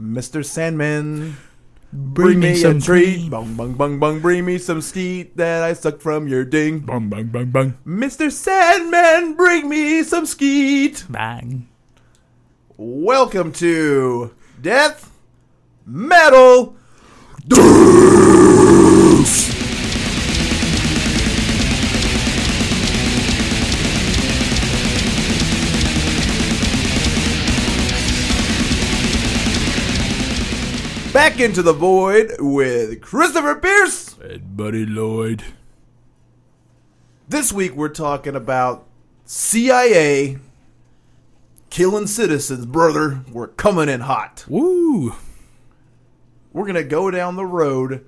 Mr. Sandman. Bring me a some treat. tea. Bung, bung, bung, bung. Bring me some skeet that I sucked from your ding. Bang, bang, bang, bang. Mr. Sandman, bring me some skeet. Bang. Welcome to Death Metal. Back into the void with Kristofer Pierce. And Buddy Loyd. This week we're talking about CIA killing citizens, brother. We're coming in hot. Woo. We're to go down the road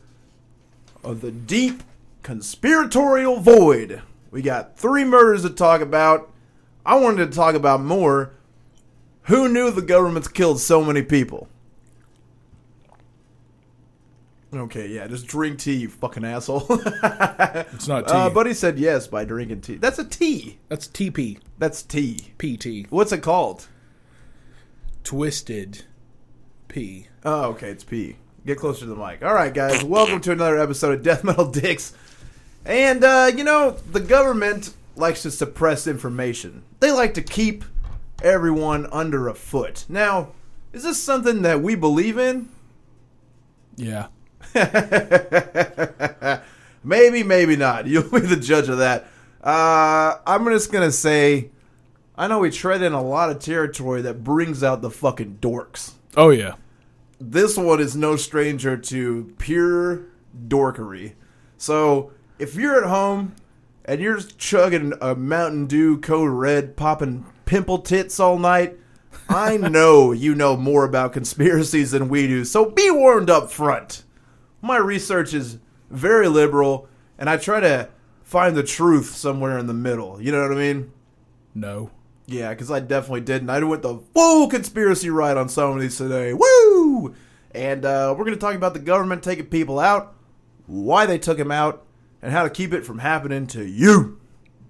of the deep conspiratorial void. We got three murders to talk about. I wanted to talk about more. Who knew the government's killed so many people? Okay, yeah, just drink tea, you fucking asshole. It's not tea. uh, Buddy said yes by drinking tea. That's a tea. That's TP. That's tea. PT. What's it called? Twisted P. Oh, okay, it's P. Get closer to the mic. All right, guys, welcome to another episode of Death Metal Dicks. And, uh, you know, the government likes to suppress information, they like to keep everyone under a foot. Now, is this something that we believe in? Yeah. maybe, maybe not. You'll be the judge of that. Uh, I'm just going to say, I know we tread in a lot of territory that brings out the fucking dorks. Oh, yeah. this one is no stranger to pure dorkery. So if you're at home and you're chugging a Mountain Dew Code Red, popping pimple tits all night, I know you know more about conspiracies than we do. So be warned up front. My research is very liberal, and I try to find the truth somewhere in the middle. You know what I mean? No. Yeah, because I definitely didn't. I went the full conspiracy ride on some of these today. Woo! And uh, we're going to talk about the government taking people out, why they took them out, and how to keep it from happening to you.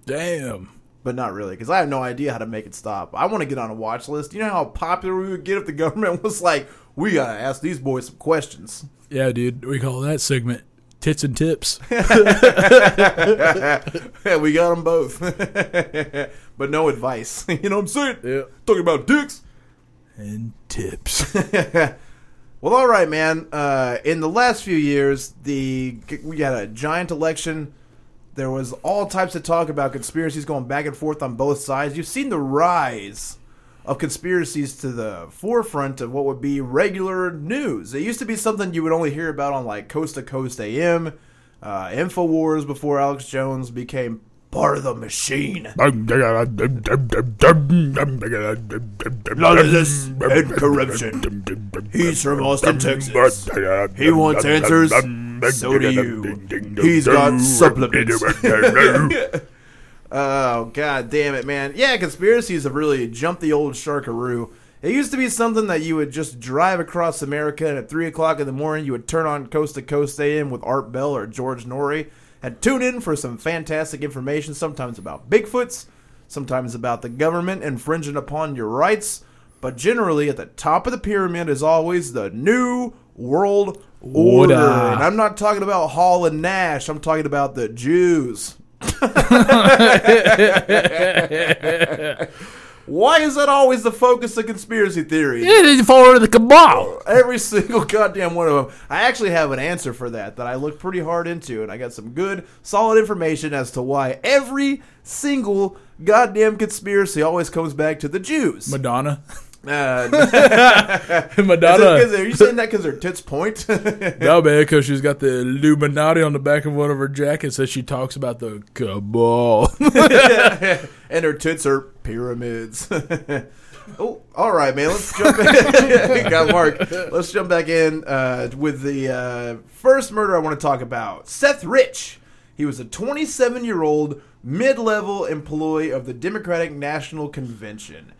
Damn. But not really, because I have no idea how to make it stop. I want to get on a watch list. You know how popular we would get if the government was like, we got to ask these boys some questions. Yeah, dude. We call that segment Tits and Tips. Yeah, we got them both. but no advice. you know what I'm saying? yeah. Talking about dicks. And tips. Well, all right, man. Uh, in the last few years, the we had a giant election. There was all types of talk about conspiracies going back and forth on both sides. You've seen the rise of conspiracies to the forefront of what would be regular news. It used to be something you would only hear about on like Coast to Coast AM, uh, Infowars before Alex Jones became part of the machine. Lawlessness and corruption. He's from Austin, Texas. He wants answers. So do you. He's got supplements. oh god damn it, man! Yeah, conspiracies have really jumped the old sharkaroo. It used to be something that you would just drive across America, and at three o'clock in the morning, you would turn on Coast to Coast AM with Art Bell or George Noory, and tune in for some fantastic information. Sometimes about Bigfoots, sometimes about the government infringing upon your rights, but generally at the top of the pyramid is always the New World Order. Order. And I'm not talking about Hall and Nash. I'm talking about the Jews. Why is that always the focus of conspiracy theories? It is for the cabal. Every single goddamn one of them. I actually have an answer for that that I looked pretty hard into, and I got some good, solid information as to why every single goddamn conspiracy always comes back to the Jews. Madonna. Uh, is Madonna. it- is it- are you saying that because their tits point? No, man, because she's got the Illuminati on the back of one of her jackets that she talks about the cabal. and her tits are pyramids. oh, all right, man. Let's jump. In. Got Mark. Let's jump back in uh, with the uh, first murder I want to talk about. Seth Rich. He was a 27 year old mid level employee of the Democratic National Convention.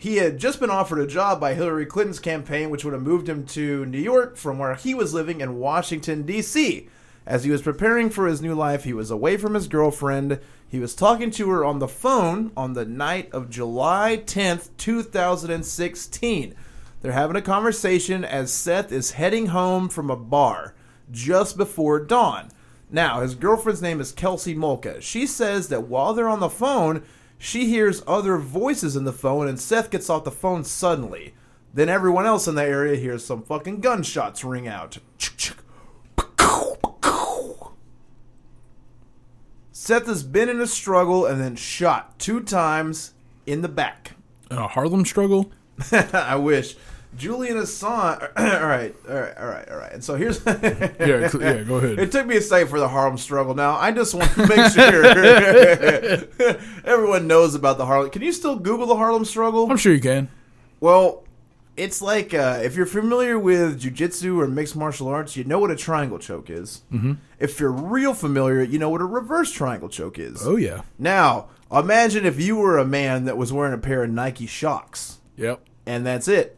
He had just been offered a job by Hillary Clinton's campaign, which would have moved him to New York from where he was living in Washington, D.C. As he was preparing for his new life, he was away from his girlfriend. He was talking to her on the phone on the night of July 10th, 2016. They're having a conversation as Seth is heading home from a bar just before dawn. Now, his girlfriend's name is Kelsey Mulka. She says that while they're on the phone, she hears other voices in the phone, and Seth gets off the phone suddenly. Then everyone else in the area hears some fucking gunshots ring out. Seth has been in a struggle and then shot two times in the back. A Harlem struggle. I wish. Julian Assange. all right, all right, all right, all right. And so here's. Yeah, yeah. Go ahead. It took me a second for the Harlem struggle. Now I just want to make sure everyone knows about the Harlem. Can you still Google the Harlem struggle? I'm sure you can. Well, it's like uh, if you're familiar with jujitsu or mixed martial arts, you know what a triangle choke is. Mm-hmm. If you're real familiar, you know what a reverse triangle choke is. Oh yeah. Now, imagine if you were a man that was wearing a pair of Nike Shox, Yep. and that's it,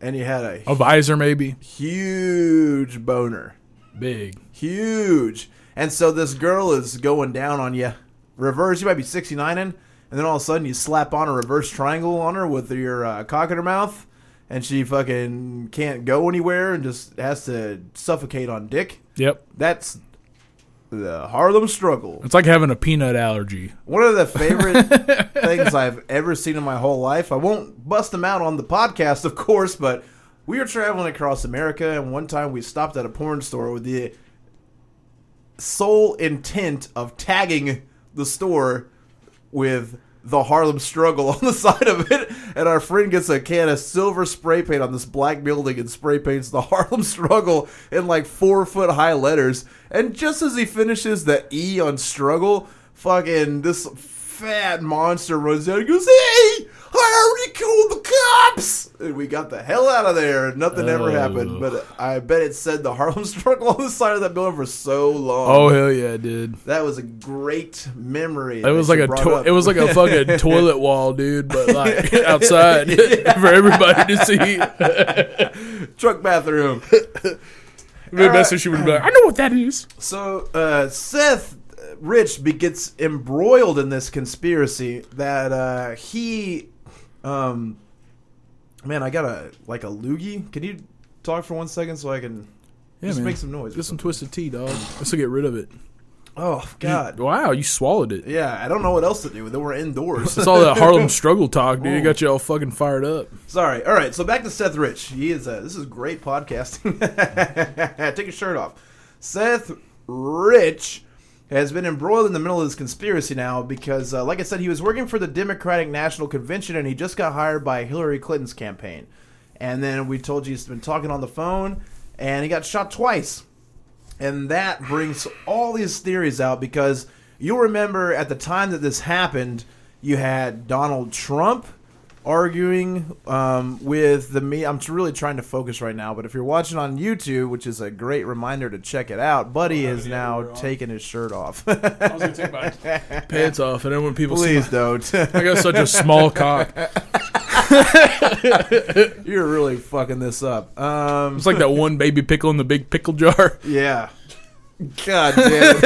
and you had a A visor maybe. huge boner. Big. huge. And so this girl is going down on you. Reverse, you might be 69 in, and then all of a sudden you slap on a reverse triangle on her with your uh, cock in her mouth, and she fucking can't go anywhere and just has to suffocate on dick. Yep. That's the Harlem struggle. It's like having a peanut allergy. One of the favorite things I've ever seen in my whole life. I won't bust them out on the podcast, of course, but we were traveling across America, and one time we stopped at a porn store with the sole intent of tagging the store with the Harlem Struggle on the side of it, and our friend gets a can of silver spray paint on this black building and spray paints the Harlem Struggle in like four foot high letters. And just as he finishes the E on struggle, fucking this fat monster runs out and goes, "Hey, I already called the cops!" And we got the hell out of there. Nothing ever Oh. happened, but I bet it said the Harlem Struggle on the side of that building for so long. Oh hell yeah, it did. That was a great memory. It was like a to- it was like a fucking toilet wall, dude, but like outside for everybody to see. truck bathroom. Best thing she would be like, I know what that is. So uh, Seth Rich be- gets embroiled in this conspiracy that uh, he, um, man, I got a like a loogie. Can you talk for one second so I can Yeah, just man. make some noise? Get some twisted tea, dog. Let's get rid of it. Oh God. Wow, you swallowed it. Yeah, I don't know what else to do. Then we're indoors. It's all that Harlem struggle talk, dude. You got you all fucking fired up. Sorry. All right. So back to Seth Rich. He is. Uh, this is great podcasting. Take your shirt off. Seth Rich has been embroiled in the middle of this conspiracy now because, uh, like I said, he was working for the Democratic National Convention and he just got hired by Hillary Clinton's campaign. And then we told you he's been talking on the phone and he got shot twice. And that brings all these theories out because you'll remember at the time that this happened, you had Donald Trump arguing um, with the me. I'm really trying to focus right now, but if you're watching on YouTube, which is a great reminder to check it out, Buddy has now taking his shirt off. I was take my pants off, and then when people Please see, don't. my, I got such a small cock. You're really fucking this up. Um, It's like that one baby pickle in the big pickle jar. Yeah. God damn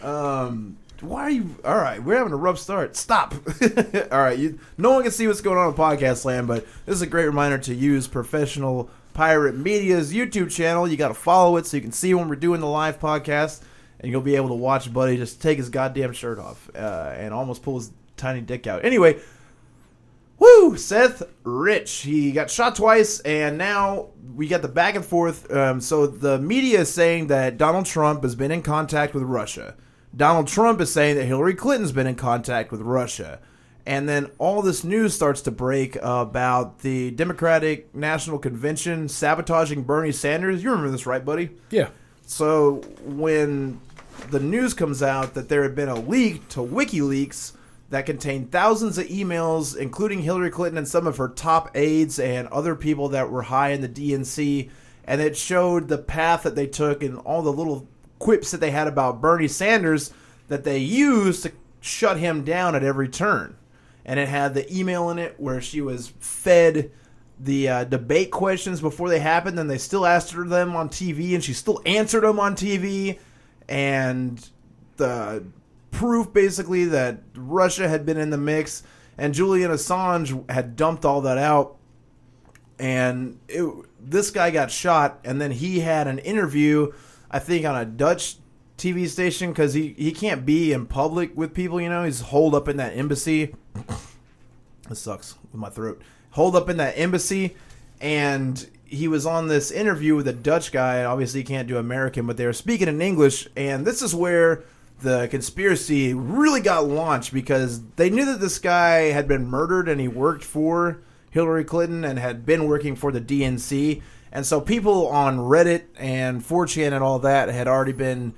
um, why are you? All right, we're having a rough start. Stop. all right, you. No one can see what's going on in podcast land, but this is a great reminder to use professional pirate media's YouTube channel. You got to follow it so you can see when we're doing the live podcast, and you'll be able to watch Buddy just take his goddamn shirt off uh, and almost pull his tiny dick out. Anyway, Woo! Seth Rich. He got shot twice, and now we got the back and forth. Um, so the media is saying that Donald Trump has been in contact with Russia. Donald Trump is saying that Hillary Clinton's been in contact with Russia. And then all this news starts to break about the Democratic National Convention sabotaging Bernie Sanders. You remember this, right, buddy? Yeah. So when the news comes out that there had been a leak to WikiLeaks that contained thousands of emails, including Hillary Clinton and some of her top aides and other people that were high in the DNC, and it showed the path that they took and all the little quips that they had about Bernie Sanders that they used to shut him down at every turn. And it had the email in it where she was fed the uh, debate questions before they happened, and they still asked her them on TV, and she still answered them on TV, and the proof basically that Russia had been in the mix. and Julian Assange had dumped all that out, and it, this guy got shot, and then he had an interview, I think, on a Dutch TV station because he he can't be in public with people. You know, he's holed up in that embassy. This sucks with my throat. Holed up in that embassy, and he was on this interview with a Dutch guy. Obviously, he can't do American, but they were speaking in English, and this is where the conspiracy really got launched because they knew that this guy had been murdered and he worked for Hillary Clinton and had been working for the DNC. And so people on Reddit and 4chan and all that had already been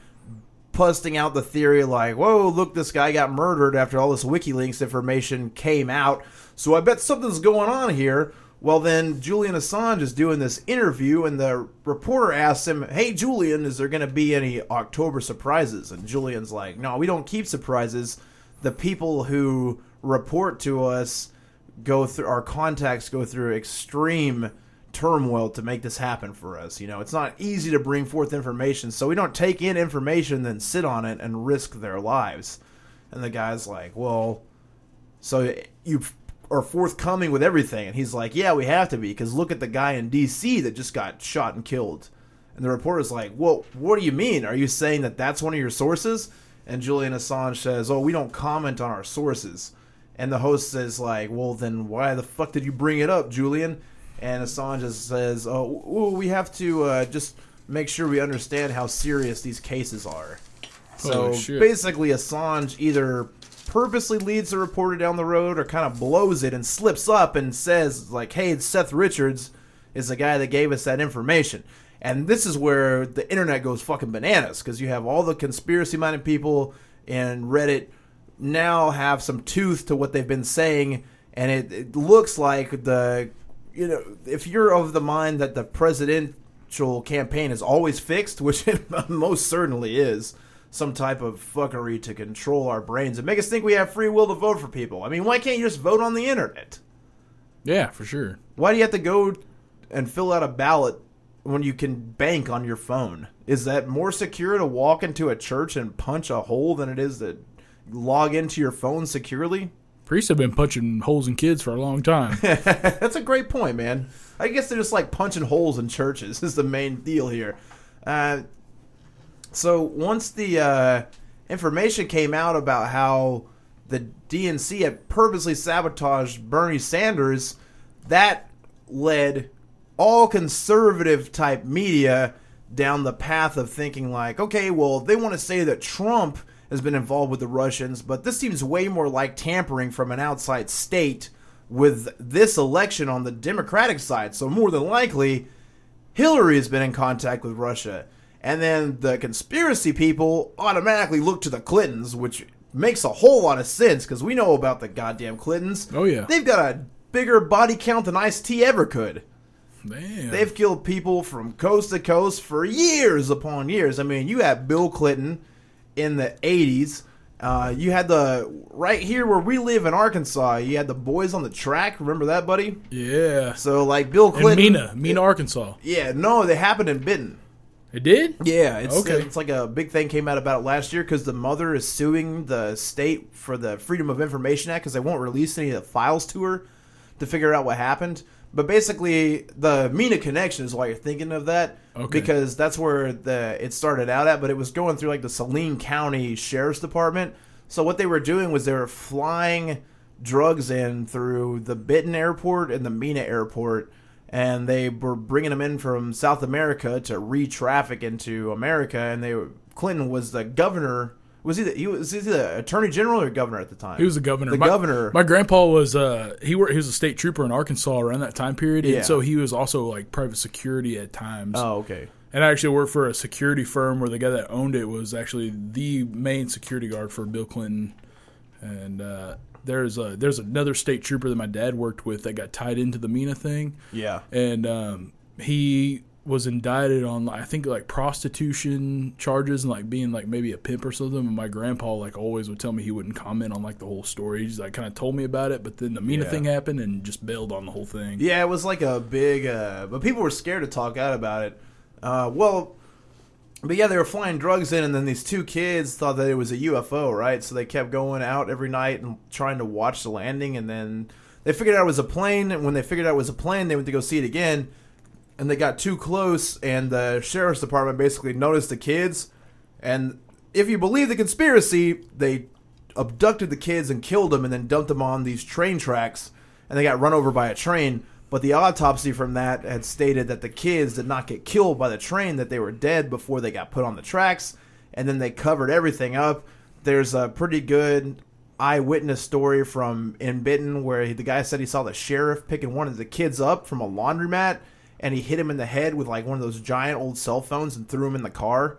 busting out the theory like, whoa, look, this guy got murdered after all this WikiLeaks information came out. So I bet something's going on here. Well, then Julian Assange is doing this interview, and the reporter asks him, Hey, Julian, is there going to be any October surprises? And Julian's like, No, we don't keep surprises. The people who report to us go through, our contacts go through extreme turmoil to make this happen for us. You know, it's not easy to bring forth information, so we don't take in information, then sit on it and risk their lives. And the guy's like, Well, so you are forthcoming with everything. And he's like, yeah, we have to be because look at the guy in D.C. that just got shot and killed. And the reporter's like, well, what do you mean? Are you saying that that's one of your sources? And Julian Assange says, oh, we don't comment on our sources. And the host says, like, well, then why the fuck did you bring it up, Julian? And Assange says, oh, well, we have to uh, just make sure we understand how serious these cases are. So basically, Assange either purposely leads the reporter down the road or kind of blows it and slips up and says like hey seth richards is the guy that gave us that information and this is where the internet goes fucking bananas because you have all the conspiracy minded people in reddit now have some tooth to what they've been saying and it, it looks like the you know if you're of the mind that the presidential campaign is always fixed which it most certainly is some type of fuckery to control our brains and make us think we have free will to vote for people. I mean, why can't you just vote on the internet? Yeah, for sure. Why do you have to go and fill out a ballot when you can bank on your phone? Is that more secure to walk into a church and punch a hole than it is to log into your phone securely? Priests have been punching holes in kids for a long time. That's a great point, man. I guess they're just like punching holes in churches is the main deal here. Uh, so once the uh, information came out about how the DNC had purposely sabotaged Bernie Sanders, that led all conservative type media down the path of thinking like, okay, well, they want to say that Trump has been involved with the Russians, but this seems way more like tampering from an outside state with this election on the Democratic side. So more than likely, Hillary has been in contact with Russia. And then the conspiracy people automatically look to the Clintons, which makes a whole lot of sense because we know about the goddamn Clintons. Oh, yeah. They've got a bigger body count than Ice T ever could. Man. They've killed people from coast to coast for years upon years. I mean, you have Bill Clinton in the 80s. Uh, you had the right here where we live in Arkansas. You had the boys on the track. Remember that, buddy? yeah. So like Bill In Clinton. Mena, Mena, Arkansas. Yeah, no, they happened in Benton. It did? Yeah, it's Okay. it's like a big thing came out about it last year because the mother is suing the state for the Freedom of Information Act because they won't release any of the files to her to figure out what happened. But basically, the Mena connection is why you're thinking of that Okay. because that's where the it started out at. But it was going through like the Saline County Sheriff's Department. So what they were doing was they were flying drugs in through the Benton Airport and the Mena Airport and they were bringing them in from South America to re-traffic into America. And they Clinton was the governor. Was he the, he was, is he the attorney general or governor at the time? He was the governor. The my, governor. My grandpa was uh he worked he was a state trooper in Arkansas around that time period. Yeah. And so he was also like private security at times. oh, okay. And I actually worked for a security firm where the guy that owned it was actually the main security guard for Bill Clinton. And uh, there's a there's another state trooper that my dad worked with that got tied into the Mena thing, Yeah. and um, he was indicted on I think like prostitution charges and like being like maybe a pimp or something. And my grandpa like always would tell me he wouldn't comment on like the whole story. He's like kind of told me about it, but then the Mena Yeah. thing happened and just bailed on the whole thing. Yeah, it was like a big, uh, but people were scared to talk out about it. Uh, well, but yeah, they were flying drugs in, and then these two kids thought that it was a UFO, right? So they kept going out every night and trying to watch the landing, and then they figured out it was a plane. And when they figured out it was a plane, they went to go see it again, and they got too close, and the sheriff's department basically noticed the kids, and if you believe the conspiracy, they abducted the kids and killed them, and then dumped them on these train tracks, and they got run over by a train. But the autopsy from that had stated that the kids did not get killed by the train, that they were dead before they got put on the tracks, and then they covered everything up. There's a pretty good eyewitness story from in Benton where the guy said he saw the sheriff picking one of the kids up from a laundromat and he hit him in the head with like one of those giant old cell phones and threw him in the car.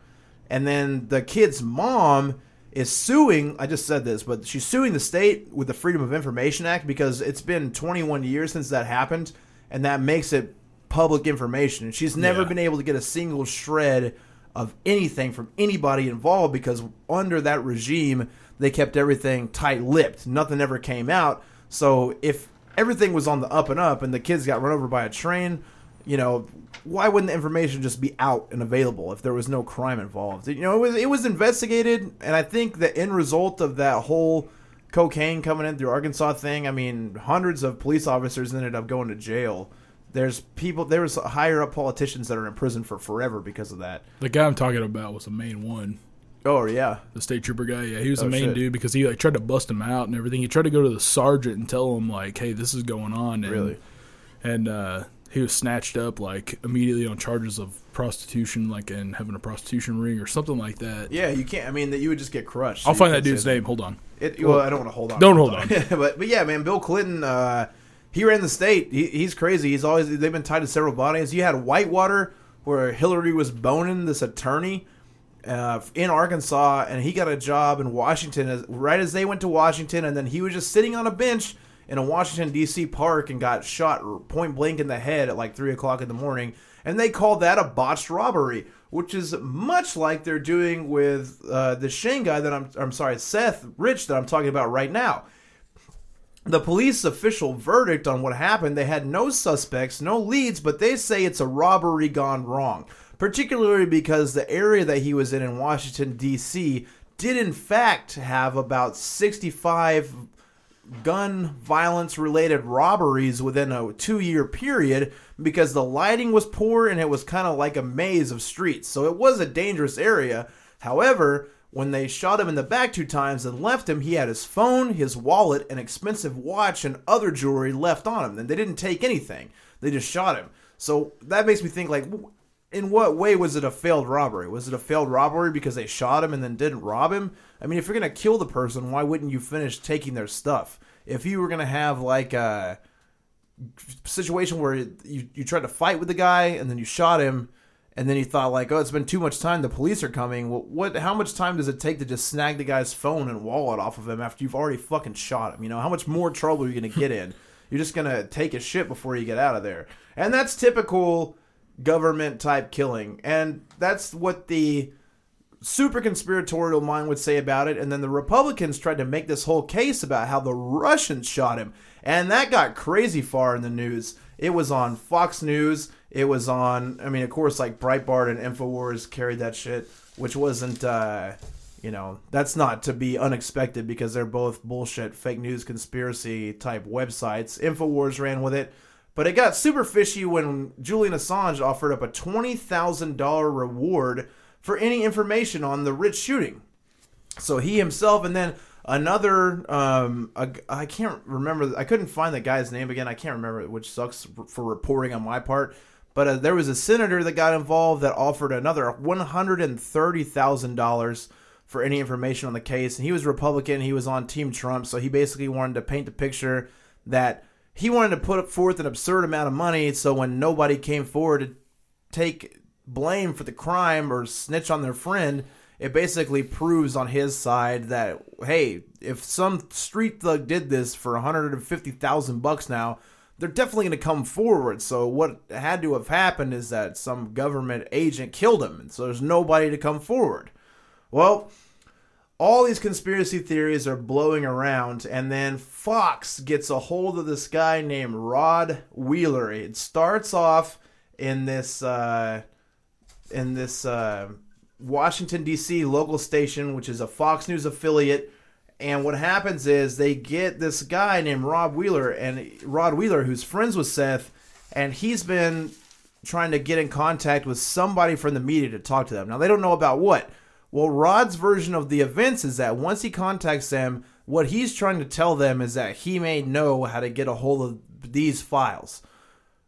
And then the kid's mom is suing. I just said this, but she's suing the state with the Freedom of Information Act because it's been 21 years since that happened, and that makes it public information. And she's never Yeah. been able to get a single shred of anything from anybody involved because under that regime, they kept everything tight lipped. Nothing ever came out. So if everything was on the up and up and the kids got run over by a train, you know, why wouldn't the information just be out and available if there was no crime involved? You know, it was it was investigated, and I think the end result of that whole cocaine coming in through Arkansas thing, I mean, hundreds of police officers ended up going to jail. There's people, there was higher up politicians that are in prison for forever because of that. The guy I'm talking about was the main one, Oh yeah, the state trooper guy. Yeah, he was Oh, the main shit. dude because he like tried to bust him out and everything. He tried to go to the sergeant and tell him like, "Hey, this is going on." And, really. and uh, he was snatched up like immediately on charges of prostitution, like and having a prostitution ring or something like that. Yeah, you can't. I mean, that you would just get crushed. I'll find that dude's name. Hold on. It, well, I don't want to hold on. Don't hold on. but but yeah, man, Bill Clinton, uh, he ran the state. He, he's crazy. He's always they've been tied to several bodies. You had Whitewater, where Hillary was boning this attorney uh, in Arkansas, and he got a job in Washington as, right as they went to Washington, and then he was just sitting on a bench in a Washington D.C. park and got shot point blank in the head at like three o'clock in the morning, and they called that a botched robbery, which is much like they're doing with uh, the Shane guy that I'm I'm sorry Seth Rich that I'm talking about right now the police official verdict on what happened, they had no suspects, no leads, but they say it's a robbery gone wrong. Particularly because the area that he was in in Washington, D.C., did in fact have about 65 gun violence related robberies within a two year period because the lighting was poor and it was kind of like a maze of streets. So it was a dangerous area. However, when they shot him in the back two times and left him, he had his phone, his wallet, an expensive watch, and other jewelry left on him. And they didn't take anything. They just shot him. So that makes me think like in what way was it a failed robbery? Was it a failed robbery because they shot him and then didn't rob him? I mean, if you're to kill the person, why wouldn't you finish taking their stuff? If you were to have like a situation where you, you tried to fight with the guy and then you shot him and then you thought like, oh, it's been too much time. The police are coming. What? How much time does it take to just snag the guy's phone and wallet off of him after you've already fucking shot him? You know, how much more trouble are you to get in? You're just to take his shit before you get out of there, and that's typical government type killing, and that's what the super conspiratorial mind would say about it. And then the Republicans tried to make this whole case about how the Russians shot him. And that got crazy far in the news. It was on Fox News. It was on, I mean, of course, like Breitbart and InfoWars carried that shit, which wasn't, uh, you know, that's not to be unexpected because they're both bullshit, fake news, conspiracy type websites. InfoWars ran with it. But it got super fishy when Julian Assange offered up a $20,000 reward for any information on the Rich shooting. So he himself, and then another, um, I can't remember, I couldn't find the guy's name again. I can't remember, which sucks for reporting on my part. But uh, there was a senator that got involved that offered another $130,000 for any information on the case. And he was Republican. He was on Team Trump. So he basically wanted to paint the picture that he wanted to put forth an absurd amount of money. So when nobody came forward to take blame for the crime or snitch on their friend, it basically proves on his side that hey, if some street thug did this for 150,000 bucks now, they're definitely going to come forward. So what had to have happened is that some government agent killed him, and so there's nobody to come forward. Well, all these conspiracy theories are blowing around, and then Fox gets a hold of this guy named Rod Wheeler. It starts off in this uh, in this uh, Washington D.C. local station, which is a Fox News affiliate. And what happens is they get this guy named Rod Wheeler, and Rod Wheeler, who's friends with Seth, and he's been trying to get in contact with somebody from the media to talk to them. Now they don't know about what. Well, Rod's version of the events is that once he contacts them, what he's trying to tell them is that he may know how to get a hold of these files.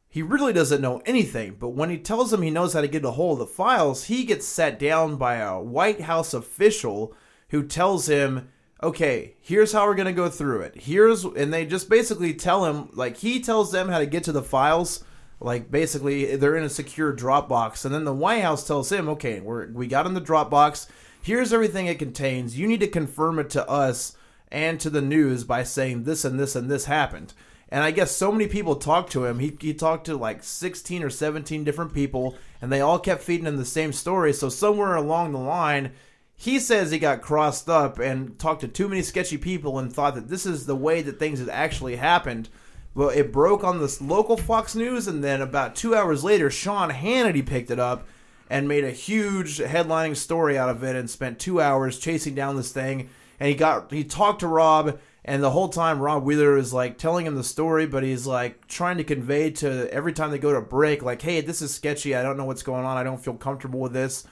He really doesn't know anything, but when he tells them he knows how to get a hold of the files, he gets sat down by a White House official who tells him, "Okay, here's how we're going to go through it. Here's and they just basically tell him like he tells them how to get to the files like basically, they're in a secure Dropbox, and then the White House tells him, "Okay, we're we got in the Dropbox. Here's everything it contains. You need to confirm it to us and to the news by saying this and this and this happened." And I guess so many people talked to him. He, he talked to like 16 or 17 different people, and they all kept feeding him the same story. So somewhere along the line, he says he got crossed up and talked to too many sketchy people and thought that this is the way that things had actually happened. Well, it broke on this local Fox News, and then about two hours later, Sean Hannity picked it up and made a huge headlining story out of it, and spent two hours chasing down this thing. And he got he talked to Rod, and the whole time Rod Wheeler is like telling him the story, but he's like trying to convey to every time they go to break, like, "Hey, this is sketchy. I don't know what's going on. I don't feel comfortable with this."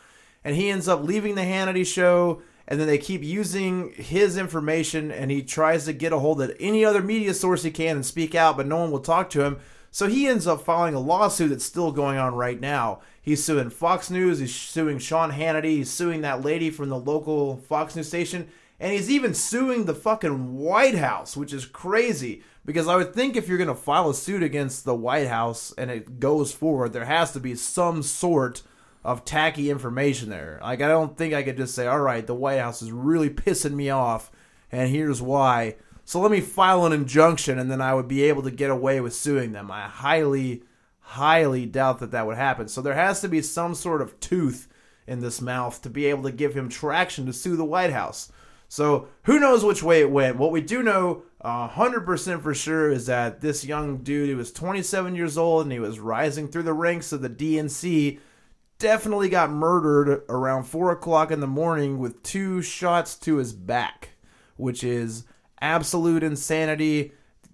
And he ends up leaving the Hannity show and then they keep using his information and he tries to get a hold of any other media source he can and speak out but no one will talk to him so he ends up filing a lawsuit that's still going on right now he's suing fox news he's suing sean hannity he's suing that lady from the local fox news station and he's even suing the fucking white house which is crazy because i would think if you're going to file a suit against the white house and it goes forward there has to be some sort of tacky information there. Like I don't think I could just say, "All right, the White House is really pissing me off, and here's why." So let me file an injunction, and then I would be able to get away with suing them. I highly, highly doubt that that would happen. So there has to be some sort of tooth in this mouth to be able to give him traction to sue the White House. So who knows which way it went? What we do know uh, 100% for sure is that this young dude, he was 27 years old and he was rising through the ranks of the DNC definitely got murdered around four o'clock in the morning with two shots to his back, which is absolute insanity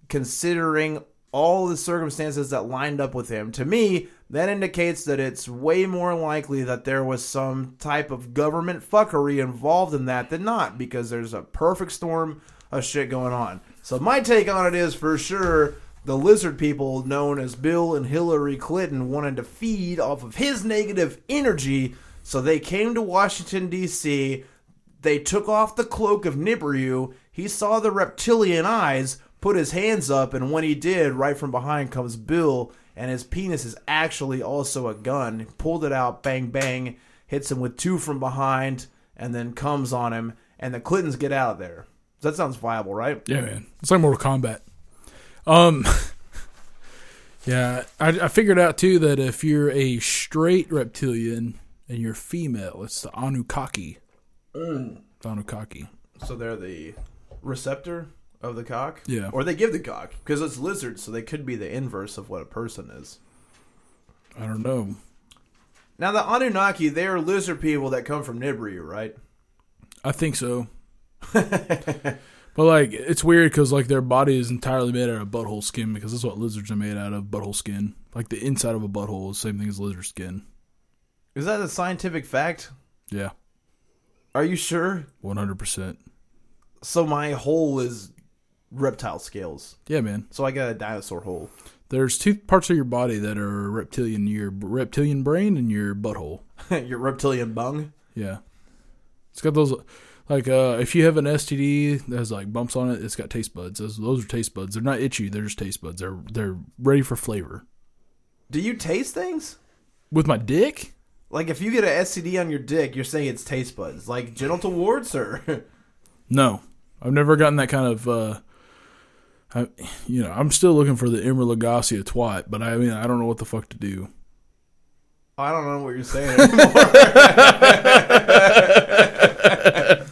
considering all the circumstances that lined up with him. To me, that indicates that it's way more likely that there was some type of government fuckery involved in that than not, because there's a perfect storm of shit going on. So my take on it is for sure the lizard people known as Bill and Hillary Clinton wanted to feed off of his negative energy, so they came to Washington, D.C. They took off the cloak of Nibiru. He saw the reptilian eyes, put his hands up, and when he did, right from behind comes Bill, and his penis is actually also a gun. Pulled it out, bang, bang, hits him with two from behind, and then comes on him, and the Clintons get out of there. So That sounds viable, right? Yeah, man. It's like Mortal Kombat. Um, yeah, I, I figured out too that if you're a straight reptilian and you're female, it's the Anunnaki. Mm. Anunnaki. So they're the receptor of the cock? Yeah. Or they give the cock because it's lizards, so they could be the inverse of what a person is. I don't know. Now, the Anunnaki, they are lizard people that come from Nibiru, right? I think so. But like, it's weird because like their body is entirely made out of butthole skin because that's what lizards are made out of butthole skin. Like the inside of a butthole is the same thing as lizard skin. Is that a scientific fact? Yeah, Are you sure? one hundred percent. So my hole is reptile scales. Yeah, man. So I got a dinosaur hole. There's two parts of your body that are reptilian: your reptilian brain and your butthole. Your reptilian bung. Yeah, it's got those. Like, uh, if you have an STD that has like bumps on it, it's got taste buds. Those, those are taste buds. They're not itchy. They're just taste buds. They're they're ready for flavor. Do you taste things? With my dick, Like if you get an STD on your dick, you're saying it's taste buds, like genital warts, or no, I've never gotten that kind of. Uh, I, you know, I'm still looking for the Emeril Lagasse twat, but I mean, I don't know what the fuck to do. I don't know what you're saying anymore.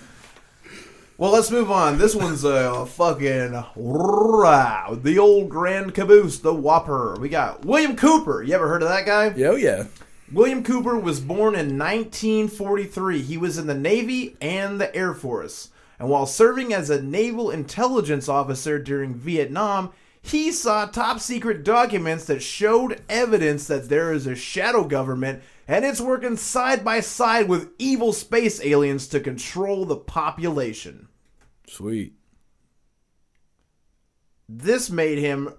well, let's move on. This one's a fucking. The old Grand Caboose, the Whopper. We got William Cooper. You ever heard of that guy? Yeah, oh yeah. William Cooper was born in 1943. He was in the Navy and the Air Force. And while serving as a naval intelligence officer during Vietnam, he saw top secret documents that showed evidence that there is a shadow government and it's working side by side with evil space aliens to control the population. Sweet. This made him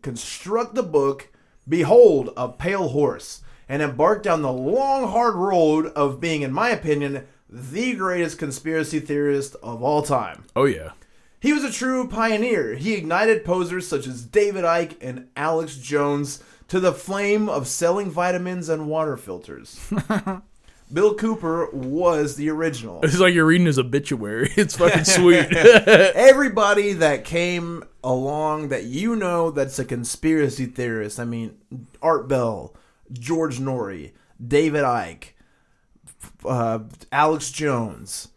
construct the book Behold a Pale Horse and embark down the long, hard road of being, in my opinion, the greatest conspiracy theorist of all time. Oh yeah. He was a true pioneer. He ignited posers such as David Icke and Alex Jones to the flame of selling vitamins and water filters. Bill Cooper was the original. It's like you're reading his obituary. It's fucking sweet. Everybody that came along that you know that's a conspiracy theorist. I mean, Art Bell, George Noory, David Icke, uh, Alex Jones,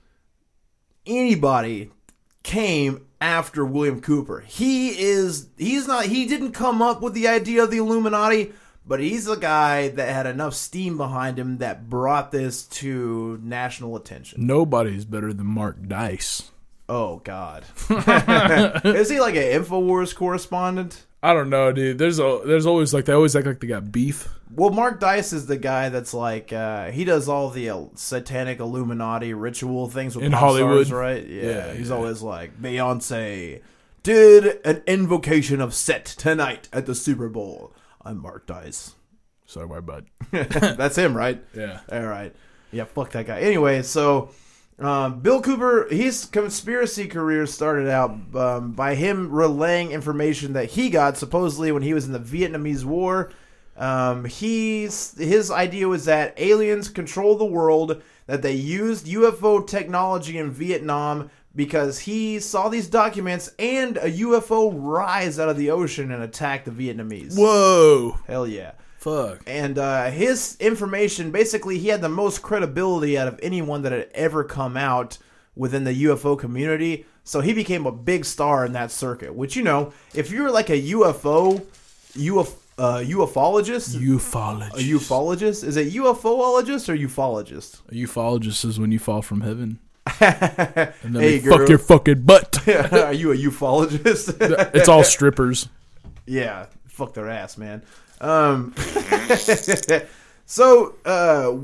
anybody came after William Cooper. He is he's not he didn't come up with the idea of the Illuminati, but he's the guy that had enough steam behind him that brought this to national attention. Nobody's better than Mark Dice. Oh God, is he like an Infowars correspondent? I don't know, dude. There's a there's always like they always act like they got beef. Well, Mark Dice is the guy that's like uh, he does all the uh, satanic Illuminati ritual things with In Hollywood? stars, right? Yeah, Yeah, he's yeah. always like Beyonce did an invocation of Set tonight at the Super Bowl. I'm Mark Dice. Sorry, my bud. that's him, right? Yeah. All right. Yeah, fuck that guy. Anyway, so um, Bill Cooper, his conspiracy career started out um, by him relaying information that he got supposedly when he was in the Vietnamese War. Um, he's his idea was that aliens control the world, that they used UFO technology in Vietnam because he saw these documents and a UFO rise out of the ocean and attack the Vietnamese. Whoa. Hell yeah Fuck. and uh, his information basically he had the most credibility out of anyone that had ever come out within the UFO community. So he became a big star in that circuit. Which you know, if you're like a UFO, UFO, uh, ufologist, Ufologist. a ufologist, is it UFOologist or ufologist? A ufologist is when you fall from heaven. And then Hey, fuck your fucking butt. Are you a ufologist? it's all strippers. Yeah, fuck their ass, man. Um, so uh,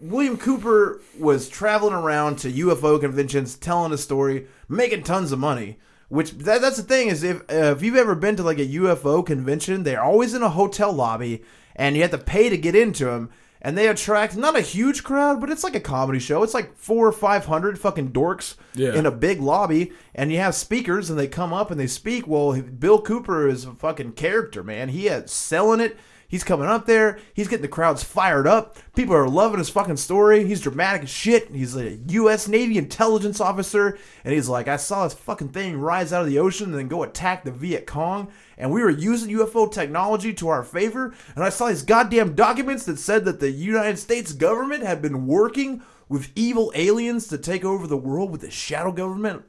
William Cooper was traveling around to UFO conventions, telling a story, making tons of money. Which that, that's the thing is if uh, if you've ever been to like a UFO convention, they're always in a hotel lobby, and you have to pay to get into them. And they attract not a huge crowd, but it's like a comedy show. It's like four or five hundred fucking dorks Yeah. in a big lobby, and you have speakers, and they come up and they speak. Well, Bill Cooper is a fucking character, man. He is selling it. He's coming up there. He's getting the crowds fired up. People are loving his fucking story. He's dramatic as shit. He's a U.S. Navy intelligence officer, and he's like, I saw this fucking thing rise out of the ocean and then go attack the Viet Cong, and we were using UFO technology to our favor, and I saw these goddamn documents that said that the United States government had been working with evil aliens to take over the world with the shadow government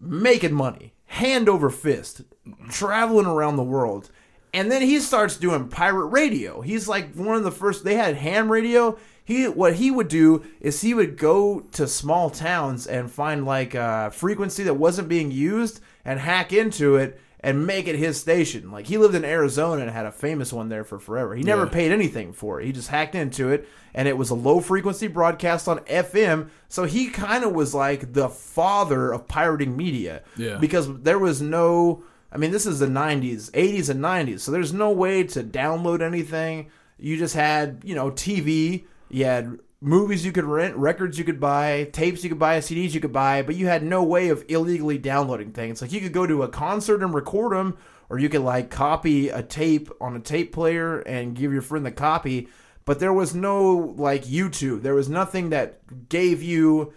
making money, hand over fist, traveling around the world. And then he starts doing pirate radio. He's like one of the first they had ham radio. He what he would do is he would go to small towns and find like a frequency that wasn't being used and hack into it and make it his station. Like he lived in Arizona and had a famous one there for forever. He never Yeah. paid anything for it. He just hacked into it and it was a low frequency broadcast on FM. So he kind of was like the father of pirating media. Yeah. Because there was no I mean this is the 90s, 80s and 90s. So there's no way to download anything. You just had, you know, TV, you had movies you could rent, records you could buy, tapes you could buy, CDs you could buy, but you had no way of illegally downloading things. Like you could go to a concert and record them, or you could like copy a tape on a tape player and give your friend the copy. But there was no like YouTube. There was nothing that gave you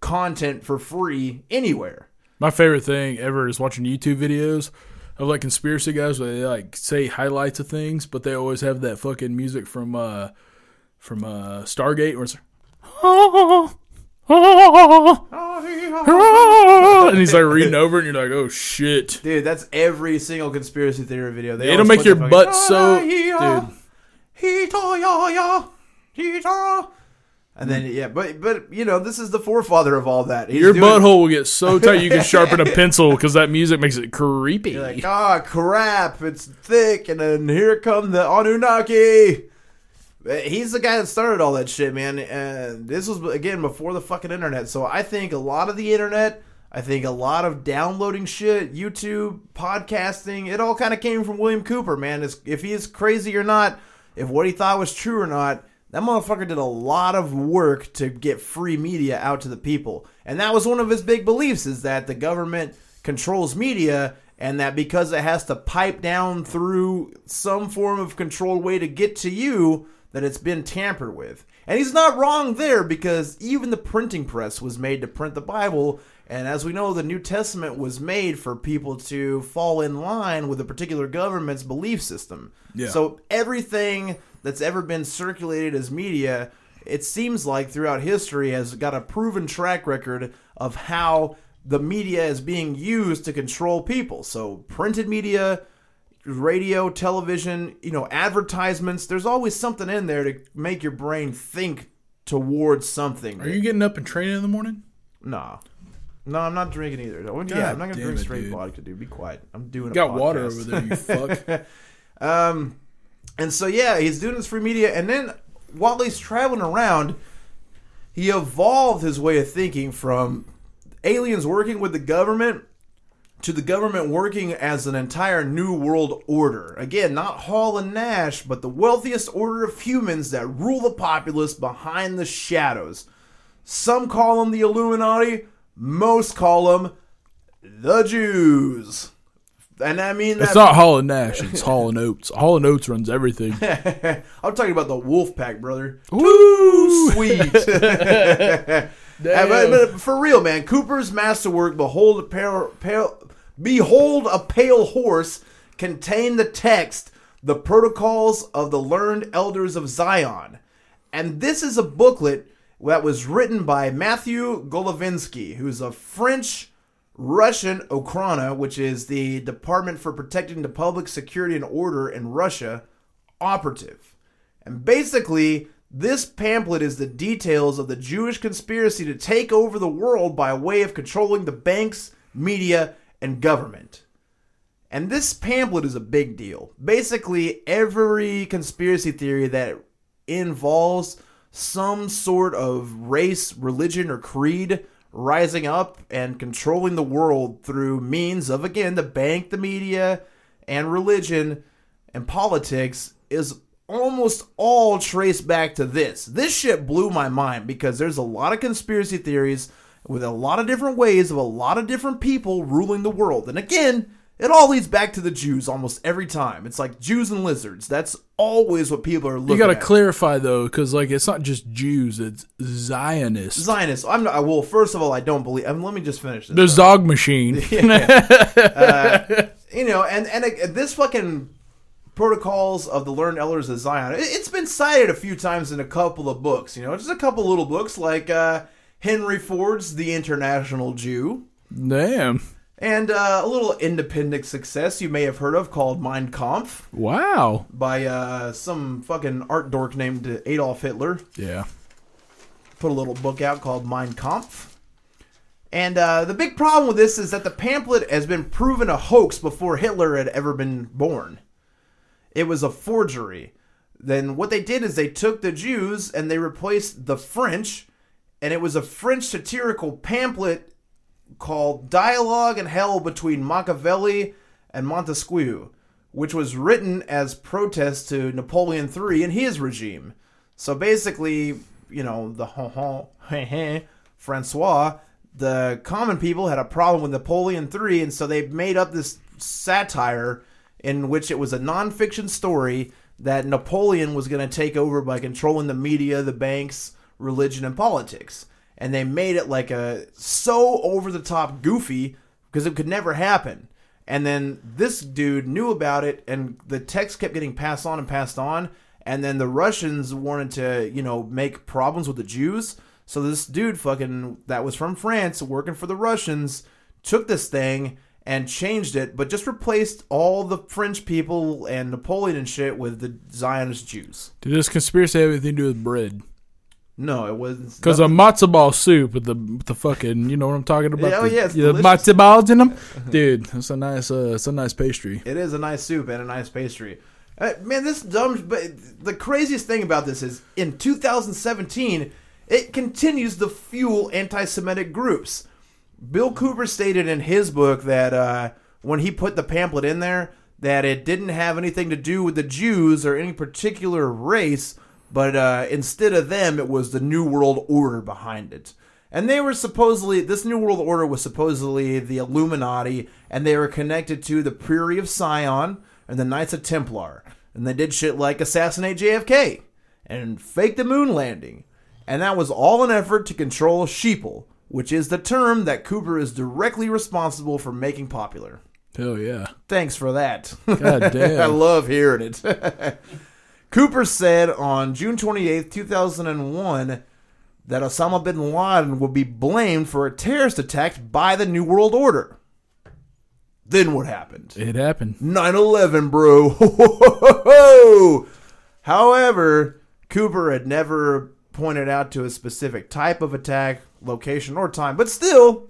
content for free anywhere. My favorite thing ever is watching YouTube videos of like conspiracy guys where they like say highlights of things, but they always have that fucking music from uh from uh Stargate where it's and he's like reading over it and you're like, oh shit. Dude, that's every single conspiracy theory video. They It'll make your fucking- butt so dude. And then yeah, but but you know this is the forefather of all that. He's Your doing- butthole will get so tight you can sharpen a pencil because that music makes it creepy. You're like, ah, crap, it's thick, and then here come the Anunnaki. He's the guy that started all that shit, man. And this was again before the fucking internet. So I think a lot of the internet, I think a lot of downloading shit, YouTube, podcasting, it all kind of came from William Cooper, man. It's, if he is crazy or not, if what he thought was true or not, that motherfucker did a lot of work to get free media out to the people. And that was one of his big beliefs is that the government controls media and that because it has to pipe down through some form of controlled way to get to you that it's been tampered with. And he's not wrong there because even the printing press was made to print the Bible and as we know the New Testament was made for people to fall in line with a particular government's belief system. Yeah. So everything that's ever been circulated as media, it seems like throughout history has got a proven track record of how the media is being used to control people. So printed media, radio, television, you know, advertisements, there's always something in there to make your brain think towards something. Are you getting up and training in the morning? Nah. No, I'm not drinking either. God yeah, I'm not gonna drink it, straight dude. vodka, dude. Be quiet. I'm doing. You a got water over there, you fuck. Um, and so yeah, he's doing this free media, and then while he's traveling around, he evolved his way of thinking from aliens working with the government to the government working as an entire new world order. Again, not Hall and Nash, but the wealthiest order of humans that rule the populace behind the shadows. Some call them the Illuminati, most call them the Jews. And I mean, It's that- not Hall and Nash. It's Hall and Oates. Hall and Oates runs everything. I'm talking about the Wolf Pack, brother. Woo! Sweet. Uh, but for real, man, Cooper's masterwork, "Behold a pale, pale, Behold a pale horse," Contain the text, "The Protocols of the Learned Elders of Zion," and this is a booklet that was written by Matthew Golovinsky, who's a French. Russian Okhrana, which is the Department for Protecting the Public Security and Order in Russia, operative. And basically, this pamphlet is the details of the Jewish conspiracy to take over the world by way of controlling the banks, media, and government. And this pamphlet is a big deal. Basically, every conspiracy theory that involves some sort of race, religion, or creed rising up and controlling the world through means of, again, the bank, the media, and religion and politics is almost all traced back to this. This shit blew my mind because there's a lot of conspiracy theories with a lot of different ways of a lot of different people ruling the world. And again, it all leads back to the Jews almost every time. It's like Jews and lizards. That's always what people are looking You got to clarify though, because like it's not just Jews; it's Zionists. Zionists. I'm not. Well, first of all, I don't believe. I mean, let me just finish this. the Zog machine. you know, and and uh, this fucking protocols of the learned elders of Zion. It, it's been cited a few times in a couple of books. You know, just a couple little books like uh, Henry Ford's The International Jew. Damn! And uh, a little independent success you may have heard of called Mein Kampf Wow. by uh, some fucking art dork named Adolf Hitler. Yeah. put a little book out called Mein Kampf. And uh, the big problem with this is that the pamphlet has been proven a hoax before Hitler had ever been born. It was a forgery. Then what they did is they took the Jews and they replaced the French, and it was a French satirical pamphlet called Dialogue in Hell Between Machiavelli and Montesquieu, which was written as protest to Napoleon III and his regime. So basically, you know, the Francois, the common people had a problem with Napoleon III, and so they made up this satire in which it was a nonfiction story that Napoleon was going to take over by controlling the media, the banks, religion, and politics. And they made it like a so over the top goofy because it could never happen. And then this dude knew about it, and the text kept getting passed on and passed on. And then the Russians wanted to, you know, make problems with the Jews. So this dude, fucking, that was from France, working for the Russians, took this thing and changed it, but just replaced all the French people and Napoleon and shit with the Zionist Jews. Did this conspiracy have anything to do with bread? No, it wasn't. Because a matzo ball soup with the with the fucking, you know what I'm talking about? Yeah, oh, the, yeah, it's the matzo balls in them, dude. It's a nice, uh, it's a nice pastry. It is a nice soup and a nice pastry. Uh, man, this dumb. But the craziest thing about this is in 2017, it continues to fuel anti-Semitic groups. Bill Cooper stated in his book that uh, when he put the pamphlet in there, that it didn't have anything to do with the Jews or any particular race, but uh, instead of them, it was the New World Order behind it. And they were supposedly, this New World Order was supposedly the Illuminati, and they were connected to the Priory of Sion and the Knights of Templar. And they did shit like assassinate JFK and fake the moon landing. And that was all an effort to control sheeple, which is the term that Cooper is directly responsible for making popular. Hell yeah. Thanks for that. God damn. I love hearing it. Cooper said on June 28, 2001, that Osama bin Laden would be blamed for a terrorist attack by the New World Order. Then what happened? It happened. 9 11, bro. However, Cooper had never pointed out to a specific type of attack, location, or time, but still,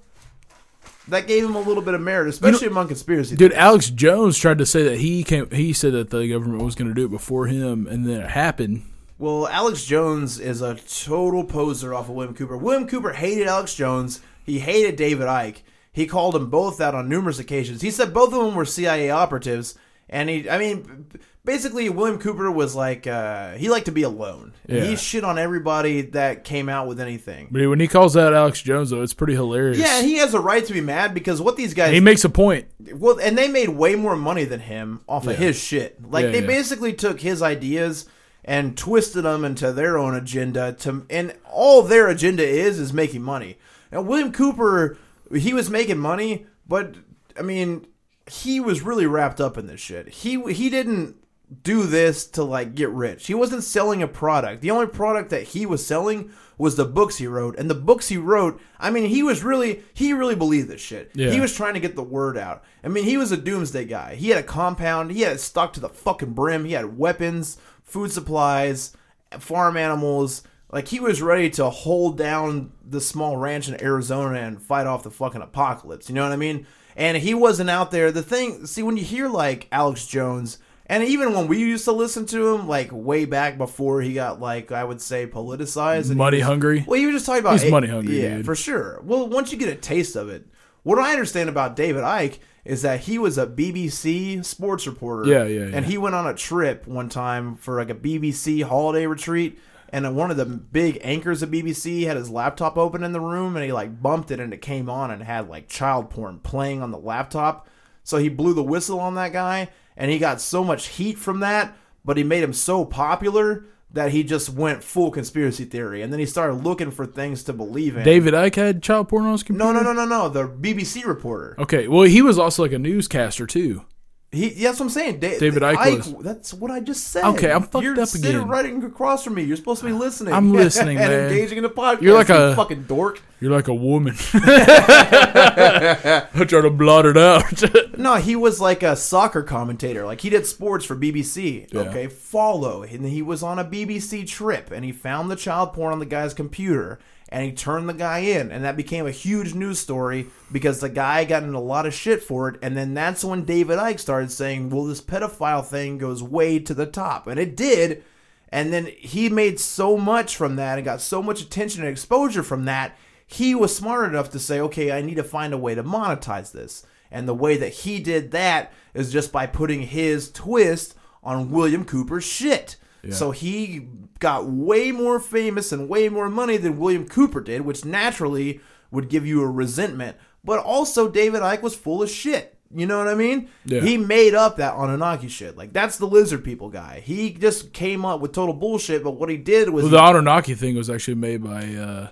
that gave him a little bit of merit, especially among conspiracy Dude, Alex Jones tried to say that he came. He said that the government was going to do it before him, and then it happened. Well, Alex Jones is a total poser off of William Cooper. William Cooper hated Alex Jones. He hated David Icke. He called them both out on numerous occasions. He said both of them were CIA operatives, and he, I mean, basically, William Cooper was like uh, he liked to be alone. Yeah. He shit on everybody that came out with anything. But when he calls out Alex Jones, though, it's pretty hilarious. Yeah, he has a right to be mad because what these guys he makes a point. well, and they made way more money than him off of his shit. Like Yeah, they yeah. basically took his ideas and twisted them into their own agenda. To and all their agenda is is making money. And William Cooper, he was making money, but I mean, he was really wrapped up in this shit. He he didn't do this to like get rich. He wasn't selling a product. The only product that he was selling was the books he wrote. And the books he wrote, I mean, he was really he really believed this shit. Yeah. He was trying to get the word out. I mean, he was a doomsday guy. He had a compound. He had it stocked to the fucking brim. He had weapons, food supplies, farm animals. Like he was ready to hold down the small ranch in Arizona and fight off the fucking apocalypse. You know what I mean? And he wasn't out there. The thing, see, when you hear like Alex Jones, and even when we used to listen to him, like way back before he got like I would say politicized, and Money was- hungry. well, you were just talking about He's money hungry, yeah, dude. for sure. Well, once you get a taste of it, what I understand about David Icke is that he was a BBC sports reporter. Yeah, yeah, yeah. And he went on a trip one time for like a BBC holiday retreat. And one of the big anchors of BBC had his laptop open in the room, and he like bumped it, and it came on and had like child porn playing on the laptop. So he blew the whistle on that guy, and he got so much heat from that, but he made him so popular that he just went full conspiracy theory, and then he started looking for things to believe in. David Icke had child porn on his computer. no, no, no, no, no. The BBC reporter. Okay, well, he was also like a newscaster too. He, yeah, that's what I'm saying. Da- David Icke was. That's what I just said. Okay, I'm fucked You're up sitting right across from me. You're supposed to be listening. I'm listening, and man. engaging in the podcast. You're like you a- fucking dork. You're like a woman. I try to blot it out. No, he was like a soccer commentator. Like he did sports for BBC. Yeah. Okay, follow. And he was on a BBC trip and he found the child porn on the guy's computer and he turned the guy in and that became a huge news story because the guy got in a lot of shit for it and then that's when David Icke started saying, "Well, this pedophile thing goes way to the top." And it did. And then he made so much from that and got so much attention and exposure from that. He was smart enough to say, okay, I need to find a way to monetize this. And the way that he did that is just by putting his twist on William Cooper's shit. So he got way more famous and way more money than William Cooper did, which naturally would give you a resentment. But also, David Icke was full of shit. You know what I mean? Yeah. He made up that Anunnaki shit. Like that's the lizard people guy. He just came up with total bullshit. But what he did was, well, the Anunnaki thing was actually made by. uh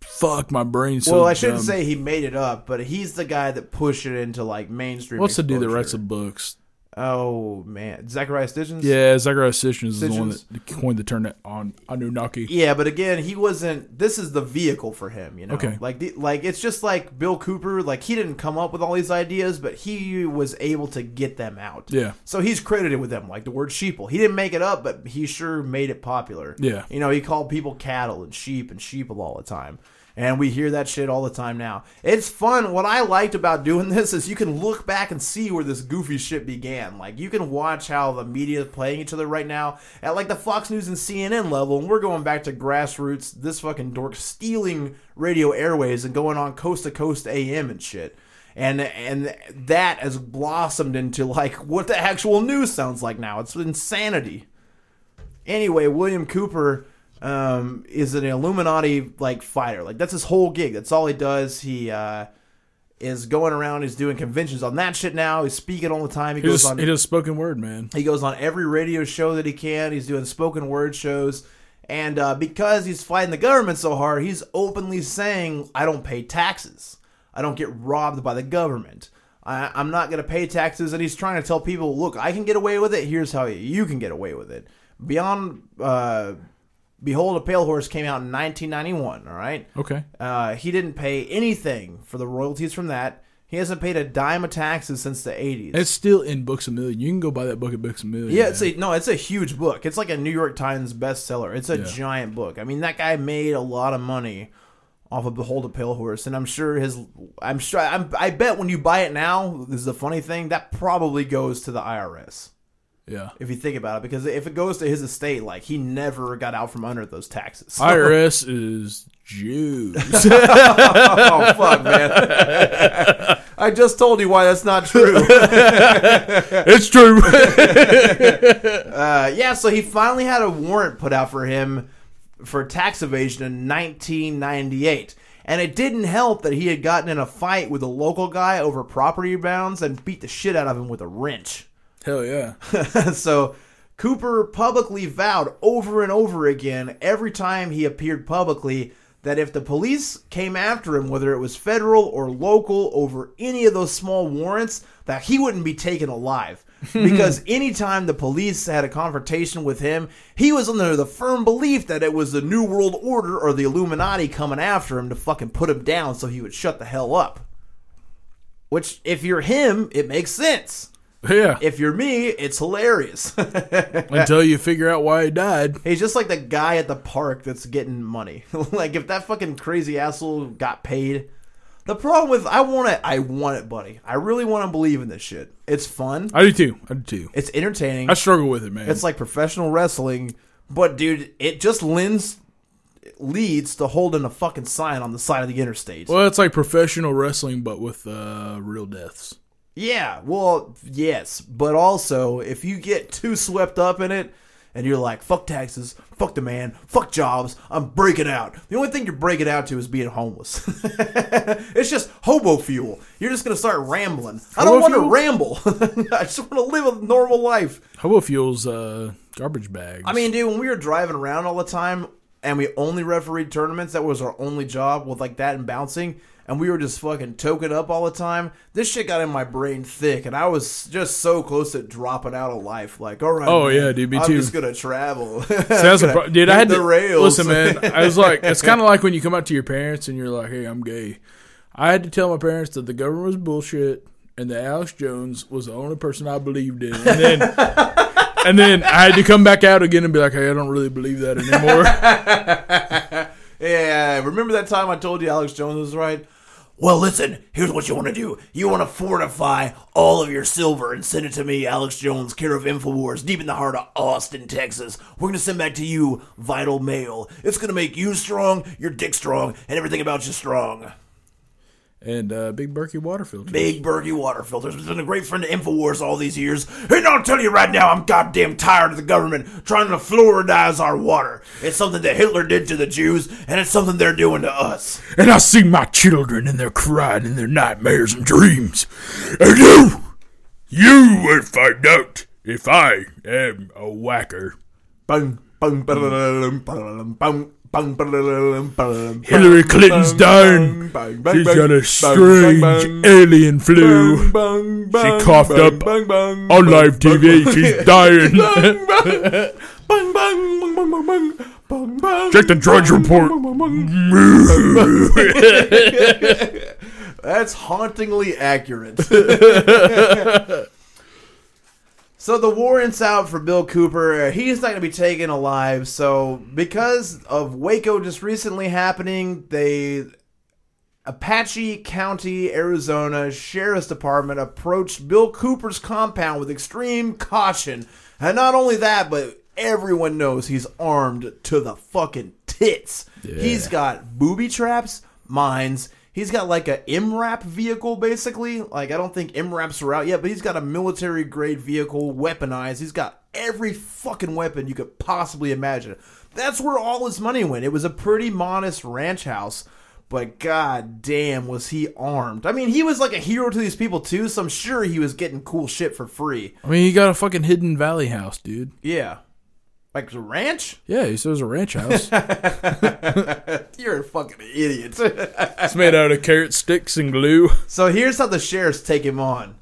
Fuck my brain. So well, I shouldn't dumb. say he made it up, but he's the guy that pushed it into like mainstream. What's the dude that writes the books? Oh man, Zachariah Stitchens. Yeah, Zachariah Sitchins is the one that coined the term on Anunnaki. Yeah, but again, he wasn't. This is the vehicle for him, you know. Okay. Like, the, like it's just like Bill Cooper. Like he didn't come up with all these ideas, but he was able to get them out. Yeah. So he's credited with them, like the word sheeple. He didn't make it up, but he sure made it popular. Yeah. You know, he called people cattle and sheep and sheeple all the time. And we hear that shit all the time now. It's fun. What I liked about doing this is you can look back and see where this goofy shit began. Like you can watch how the media is playing each other right now at like the Fox News and CNN level, and we're going back to grassroots. This fucking dork stealing radio airways and going on coast to coast AM and shit and and that has blossomed into like what the actual news sounds like now. It's insanity. Anyway, William Cooper um, is an Illuminati like fighter. Like that's his whole gig. That's all he does. He uh, is going around. He's doing conventions on that shit now. He's speaking all the time. He He goes does, on. he does spoken word, man. He goes on every radio show that he can. He's doing spoken word shows. And uh, because he's fighting the government so hard, he's openly saying, I don't pay taxes. I don't get robbed by the government. I, I'm not going to pay taxes. And he's trying to tell people, look, I can get away with it. Here's how you can get away with it. Beyond uh, Behold a Pale Horse came out in 1991, all right? Okay. Uh, he didn't pay anything for the royalties from that. He hasn't paid a dime of taxes since the 80s. It's still in Books a Million. You can go buy that book at Books a Million. Yeah, man. it's a no, it's a huge book. It's like a New York Times bestseller. It's a Yeah. giant book. I mean, that guy made a lot of money off of Behold a Pale Horse, and I'm sure his. I'm sure. I'm, I bet when you buy it now, this is the funny thing that probably goes to the IRS yeah. if you think about it, because if it goes to his estate, like he never got out from under those taxes. IRS is Jews. oh fuck, man! I just told you why that's not true. it's true. Uh, yeah, so he finally had a warrant put out for him for tax evasion in 1998. And it didn't help that he had gotten in a fight with a local guy over property bounds and beat the shit out of him with a wrench. Hell yeah. so Cooper publicly vowed over and over again every time he appeared publicly that if the police came after him, whether it was federal or local, over any of those small warrants, that he wouldn't be taken alive. because anytime the police had a confrontation with him, he was under the firm belief that it was the New World Order or the Illuminati coming after him to fucking put him down so he would shut the hell up. Which, if you're him, it makes sense. Yeah. If you're me, it's hilarious. Until you figure out why he died. He's just like the guy at the park that's getting money. like if that fucking crazy asshole got paid. The problem with I want it, I want it, buddy. I really want to believe in this shit. It's fun. I do too. I do too. It's entertaining. I struggle with it, man. It's like professional wrestling, but dude, it just lends leads to holding a fucking sign on the side of the interstate. well, it's like professional wrestling, but with uh, real deaths. Yeah, well, yes, but also if you get too swept up in it and you're like, fuck taxes, fuck the man, fuck jobs, I'm breaking out. The only thing you're breaking out to is being homeless. it's just hobo fuel. You're just gonna start rambling. I don't want to ramble. I just want to live a normal life. Hobo fuels uh, garbage bags. I mean, dude, when we were driving around all the time and we only refereed tournaments, that was our only job with like that and bouncing, and we were just fucking token up all the time. This shit got in my brain thick, and I was just so close to dropping out of life. Like, all right, Oh, man, yeah, dude, me I'm too. just gonna travel. See, that's the pro- dude. I had the to rails. listen, man. I was like, it's kind of like when you come out to your parents and you're like, "Hey, I'm gay." I had to tell my parents that the government was bullshit and that Alex Jones was the only person I believed in, and then and then I had to come back out again and be like, "Hey, I don't really believe that anymore." Yeah, remember that time I told you Alex Jones was right? Well, listen, here's what you want to do. You want to fortify all of your silver and send it to me, Alex Jones, care of InfoWars, deep in the heart of Austin, Texas. We're going to send back to you vital mail. It's going to make you strong, your dick strong, and everything about you strong. And uh, Big Berkey water filters. Big Berkey water filters. It's been a great friend to InfoWars all these years. And I'll tell you right now, I'm goddamn tired of the government trying to fluoridize our water. It's something that Hitler did to the Jews, and it's something they're doing to us. And I see my children and they're crying in their nightmares and dreams. And you, you will find out if I am a whacker. Bang, bang, bang, bang, Hillary Clinton's down. She's got a strange alien flu. She coughed up on live TV. She's dying. Check the Drudge Report. That's hauntingly accurate. So the warrant's out for Bill Cooper. He's not going to be taken alive. So because of Waco just recently happening, they Apache County, Arizona Sheriff's Department approached Bill Cooper's compound with extreme caution. And not only that, but everyone knows he's armed to the fucking tits. He's got booby traps, mines. He's got like a MRAP vehicle, basically. Like I don't think MRAPs are out yet, but he's got a military grade vehicle, weaponized. He's got every fucking weapon you could possibly imagine. That's where all his money went. It was a pretty modest ranch house, but god damn was he armed. I mean, he was like a hero to these people too, so I'm sure he was getting cool shit for free. I mean, he got a fucking hidden valley house, dude. Yeah. Like a ranch? Yeah, he said it was a ranch house. You're a fucking idiot. it's made out of carrot sticks and glue. So here's how the sheriffs take him on.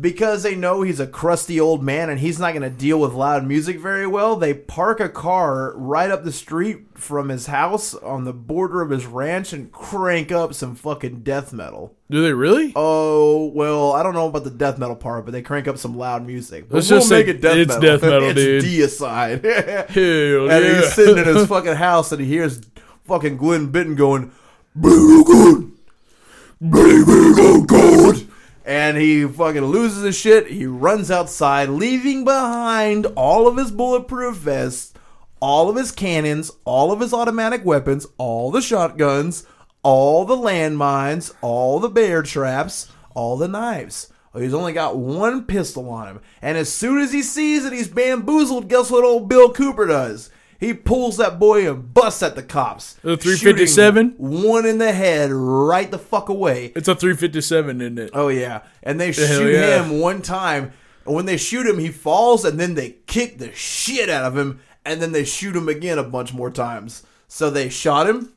Because they know he's a crusty old man and he's not going to deal with loud music very well, they park a car right up the street from his house on the border of his ranch and crank up some fucking death metal. Do they really? Oh, well, I don't know about the death metal part, but they crank up some loud music. But Let's just say it's metal. death metal, it's dude. deicide. Hell and yeah. he's sitting in his fucking house and he hears fucking Glen Benton going, Baby good, baby good, good. And he fucking loses his shit. He runs outside, leaving behind all of his bulletproof vests, all of his cannons, all of his automatic weapons, all the shotguns, all the landmines, all the bear traps, all the knives. He's only got one pistol on him. And as soon as he sees that he's bamboozled, guess what old Bill Cooper does? He pulls that boy and busts at the cops. The 357? One in the head right the fuck away. It's a 357, isn't it? Oh yeah, and they shoot yeah. him one time. And when they shoot him, he falls, and then they kick the shit out of him, and then they shoot him again a bunch more times. So they shot him,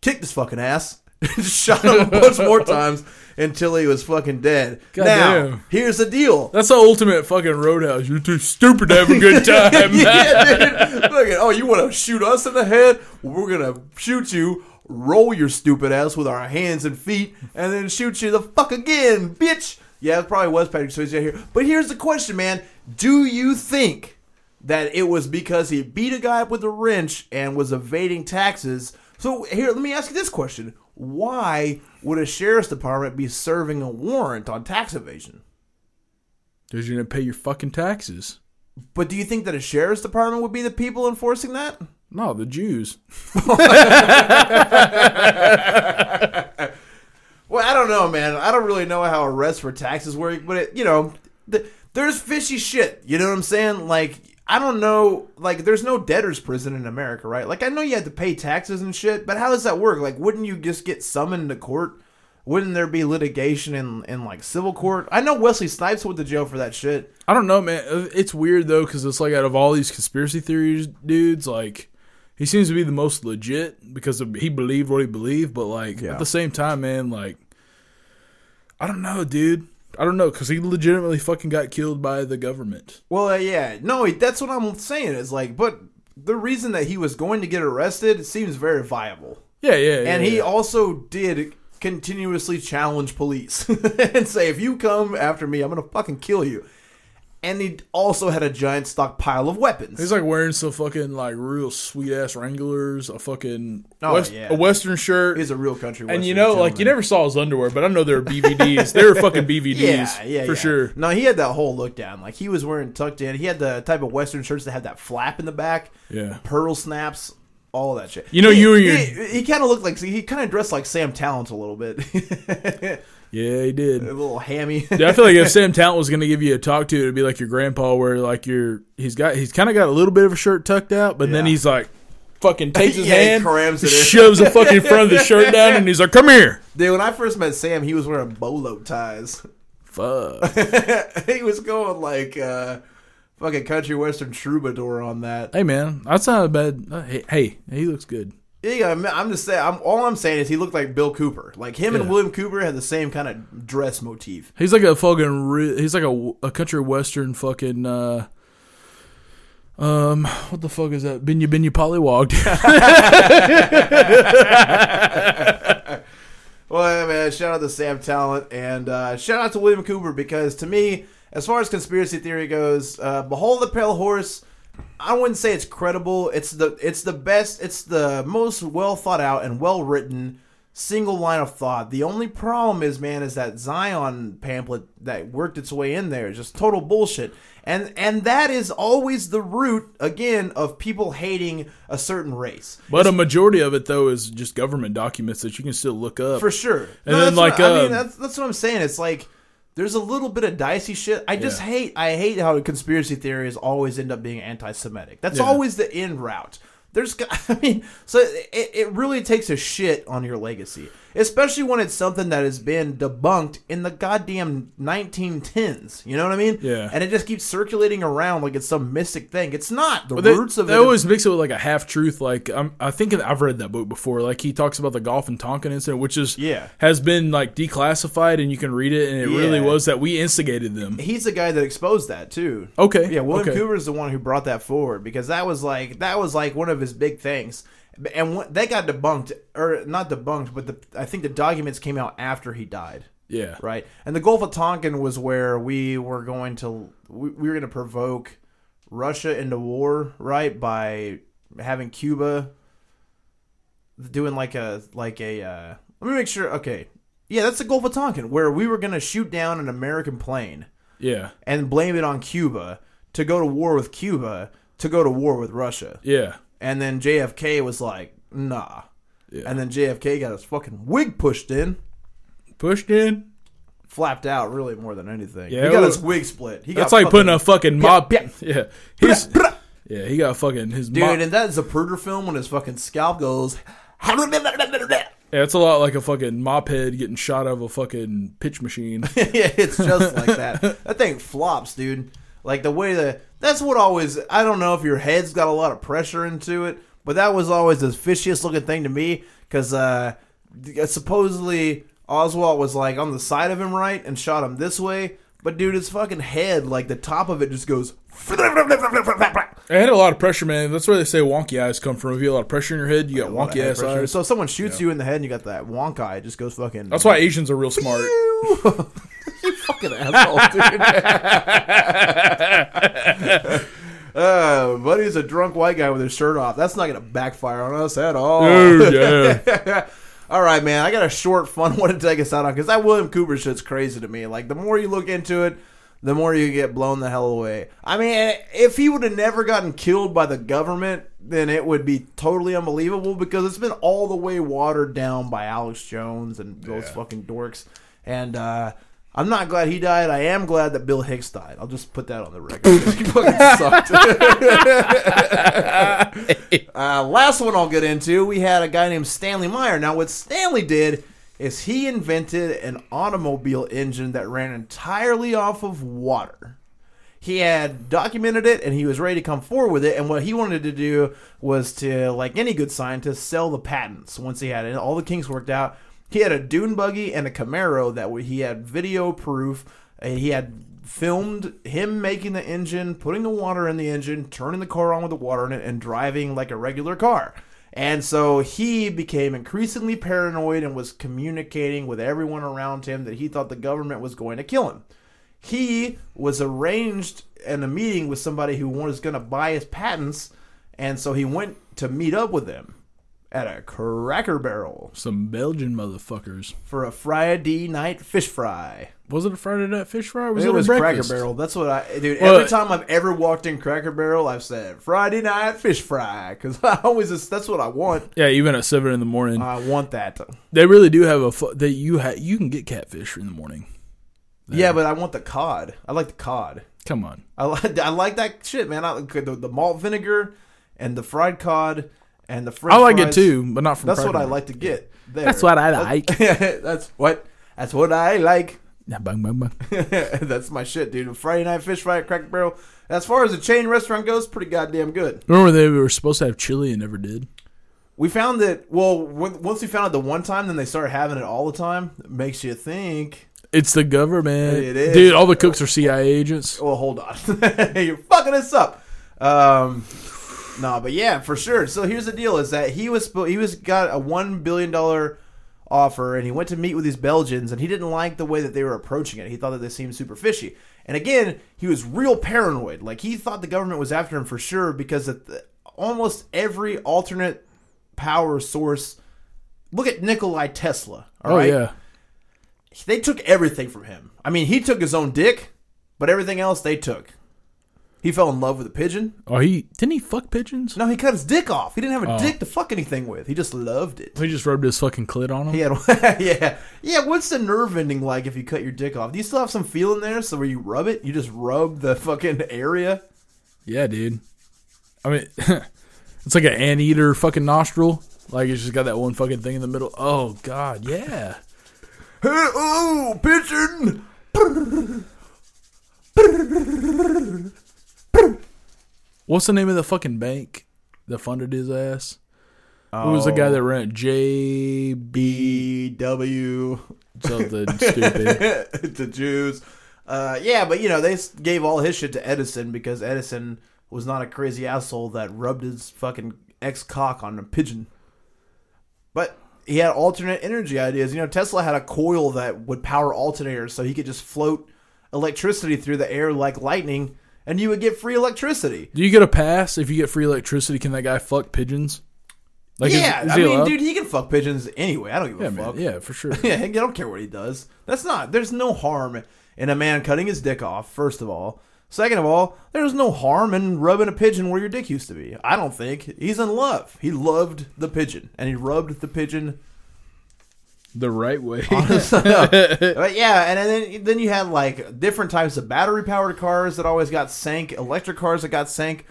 kicked his fucking ass, shot him a bunch more times until he was fucking dead. now, Goddamn. here's the deal. That's the ultimate fucking roadhouse. You're too stupid to have a good time. yeah, dude. Look at, oh, you want to shoot us in the head? We're gonna shoot you, roll your stupid ass with our hands and feet, and then shoot you the fuck again, bitch. Yeah, it probably was Patrick Swayze here. But here's the question, man: Do you think that it was because he beat a guy up with a wrench and was evading taxes? So here, let me ask you this question: Why would a sheriff's department be serving a warrant on tax evasion? Because you're going to pay your fucking taxes. But do you think that a sheriff's department would be the people enforcing that? No, the Jews. Well, I don't know, man. I don't really know how arrests for taxes work, but it, you know, th- there's fishy shit. You know what I'm saying? Like, I don't know. Like, there's no debtor's prison in America, right? Like, I know you had to pay taxes and shit, but how does that work? Like, wouldn't you just get summoned to court? Wouldn't there be litigation in in like civil court? I know Wesley Snipes went to jail for that shit. I don't know, man. Uh, It's weird though, because it's like out of all these conspiracy theories, dudes, like he seems to be the most legit because of, he believed what he believed. But like Yeah. at the same time, man, like I don't know, dude. I don't know because he legitimately fucking got killed by the government. Well, uh, yeah, no, that's what I'm saying. Is like, but the reason that he was going to get arrested seems very viable. Yeah, yeah, And yeah, he yeah. also did continuously challenge police and say, if you come after me, I'm going to fucking kill you. And he also had a giant stockpile of weapons. He's like wearing some fucking like real sweet ass Wranglers, a fucking Oh, west, yeah. a Western shirt, He's a real country and you western know, like you never saw his underwear, but I know they were BVDs. they were fucking BVDs, Yeah, yeah, for yeah. sure. No, he had that whole look down. Like he was wearing tucked in. He had the type of western shirts that had that flap in the back. Yeah. Pearl snaps, all that shit. You know, he, you and your- he, he kind of looked like he kind of dressed like Sam Tallent a little bit, Yeah, he did. A little hammy. Yeah, I feel like if Sam Tallent was going to give you a talk to, it'd be like your grandpa, where like you're he's got he's kind of got a little bit of a shirt tucked out, but then he's like fucking takes his Yeah, hand, crams it in. shoves the fucking front of the shirt down, and he's like, "Come here." Dude, when I first met Sam, he was wearing bolo ties. Fuck. he was going like uh fucking country western troubadour on that. Hey man, that's not a bad. uh, hey, hey, he looks good. Yeah, I'm- just saying. I'm all I'm saying is he looked like Bill Cooper. Like him and William Cooper had the same kind of dress motif. He's like a fucking. Re- he's like a, a country western fucking. uh um, what the fuck is that? Binya Binya Pollywog. Well, man, shout out to Sam Tallent and uh, shout out to William Cooper because to me, as far as conspiracy theory goes, uh, Behold the Pale Horse. I wouldn't say it's credible. It's the it's the best. It's the most well thought out and well written single line of thought. The only problem is, man, is that Zion pamphlet that worked its way in there is just total bullshit. And and that is always the root again of people hating a certain race. but a majority of it though is just government documents that you can still look up. For sure. And No, then, that's what- like, I mean, um, that's that's what I'm saying. It's like there's a little bit of dicey shit. I just Yeah. hate I hate how conspiracy theories always end up being anti-Semitic. That's Yeah. always the end route. There's, I mean, so it, it really takes a shit on your legacy, especially when it's something that has been debunked in the goddamn 1910s. You know what I mean? Yeah. And it just keeps circulating around like it's some mystic thing. It's not. The But they, roots of they it. always mix it with like a half truth. Like I'm, I think I've read that book before. Like he talks about the Gulf of Tonkin incident, which is Yeah. has been like declassified, and you can read it, and it really was that we instigated them. He's the guy that exposed that too. Okay, Yeah, William okay. Cooper is the one who brought that forward because that was like that was like one of his big things, and when, they got debunked or not debunked, but the, I think the documents came out after he died, Yeah, right? And the Gulf of Tonkin was where we were going to we, we were going to provoke Russia into war, right? By having Cuba doing like a like a uh, let me make sure. Okay, yeah, that's the Gulf of Tonkin where we were going to shoot down an American plane yeah, and blame it on Cuba to go to war with Cuba to go to war with Russia. yeah, And then JFK was like, nah. yeah. And then JFK got his fucking wig pushed in, pushed in. flapped out really more than anything. Yeah, he got it his wig split. He That's got like putting a fucking mop. yeah. Yeah, he's, yeah, he got fucking his dude. mop. And that Zapruder film when his fucking scalp goes. Yeah, it's a lot like a fucking mop head getting shot out of a fucking pitch machine. yeah, it's just like that. That thing flops, dude. Like the way that that's what always. I don't know if your head's got a lot of pressure into it, but that was always the fishiest looking thing to me because uh, supposedly Oswald was like on the side of him right and shot him this way, but dude, his fucking head, like the top of it, just goes. I had a lot of pressure, man. That's where they say wonky eyes come from. If you have a lot of pressure in your head, you got wonky ass Pressure. eyes. So if someone shoots you in the head and you got that wonk eye, it just goes fucking. That's why Asians are real smart. you fucking asshole, dude. uh, buddy's a drunk white guy with his shirt off. That's not going to backfire on us at all. Oh yeah. all right, man. I got a short, fun one to take us out on because that William Cooper shit's crazy to me. Like, the more you look into it, the more you get blown the hell away. I mean, if he would have never gotten killed by the government, then it would be totally unbelievable because it's been all the way watered down by Alex Jones and those Yeah. fucking dorks. And uh, I'm not glad he died. I am glad that Bill Hicks died. I'll just put that on the record. he fucking sucked. uh, last one I'll get into, we had a guy named Stanley Meyer. Now, what Stanley did is he invented an automobile engine that ran entirely off of water. He had documented it and he was ready to come forward with it. And what he wanted to do was to, like any good scientist, sell the patents once he had it. All the kinks worked out. He had a dune buggy and a Camaro that he had video proof. He had filmed him making the engine, putting the water in the engine, turning the car on with the water in it, and driving like a regular car. And so he became increasingly paranoid and was communicating with everyone around him that he thought the government was going to kill him. He was arranged in a meeting with somebody who was going to buy his patents, and so he went to meet up with them at a Cracker Barrel Some Belgian motherfuckers. for a Friday night fish fry. Was it a Friday night fish fry? Or was it it, was a Cracker? Barrel. That's what I, dude. Well, every time I've ever walked in Cracker Barrel, I've said Friday night fish fry because I always just, that's what I want. Yeah, even at seven in the morning, I want that. they really do have a. that you ha- you can get catfish in the morning. Yeah, but I want the cod. I like the cod. Come on. I like I like that shit, man. I like the, the malt vinegar and the fried cod and the French I like fries. it too, but not from. That's Cracker what I like to get. There. That's what I like. that's what. That's what I like. Yeah, bang, bang, bang. That's my shit, dude. Friday night fish fry at Cracker Barrel. As far as a chain restaurant goes, pretty goddamn good. Remember they were supposed to have chili and never did. We found that. Well, when, once we found it the one time, then they started having it all the time. It makes you think. It's the government, It is. dude. All the cooks are CIA agents. Well, hold on. You're fucking us up. Um, no, but yeah, for sure. So here's the deal: is that he was spo- he was got a one billion dollar offer, and he went to meet with these Belgians, and he didn't like the way that they were approaching it. He thought that they seemed super fishy. And again, he was real paranoid. Like he thought the government was after him for sure because the, almost every alternate power source. Look at Nikolai Tesla. All oh right, yeah, they took everything from him. I mean, he took his own dick, but everything else they took. He fell in love with a pigeon. oh he didn't he fuck pigeons? No, he cut his dick off. He didn't have a Oh. dick to fuck anything with. He just loved it. He just rubbed his fucking clit on him. He had, yeah, yeah. What's the nerve ending like if you cut your dick off? Do you still have some feeling there? So where you rub it, you just rub the fucking area. Yeah, dude. I mean, it's like an anteater fucking nostril. Like it's just got that one fucking thing in the middle. Oh god, yeah. Hey, oh, pigeon! What's the name of the fucking bank that funded his ass? Who was the guy that ran J B W something stupid. to Jews. Uh, yeah, but you know they gave all his shit to Edison because Edison was not a crazy asshole that rubbed his fucking ex cock on a pigeon. But he had alternate energy ideas. You know, Tesla had a coil that would power alternators, so he could just float electricity through the air like lightning, and you would get free electricity. Do you get a pass if you get free electricity? Can that guy fuck pigeons? Like, yeah, is I mean, allowed? dude, he can fuck pigeons anyway. I don't give a Yeah, fuck. Yeah, for sure. Yeah, I don't care what he does. That's not. There's no harm in a man cutting his dick off. First of all, second of all, there's no harm in rubbing a pigeon where your dick used to be. I don't think he's in love. He loved the pigeon, and he rubbed the pigeon. The right way. But yeah, and then then you had like different types of battery powered cars that always got sank, electric cars that got sank.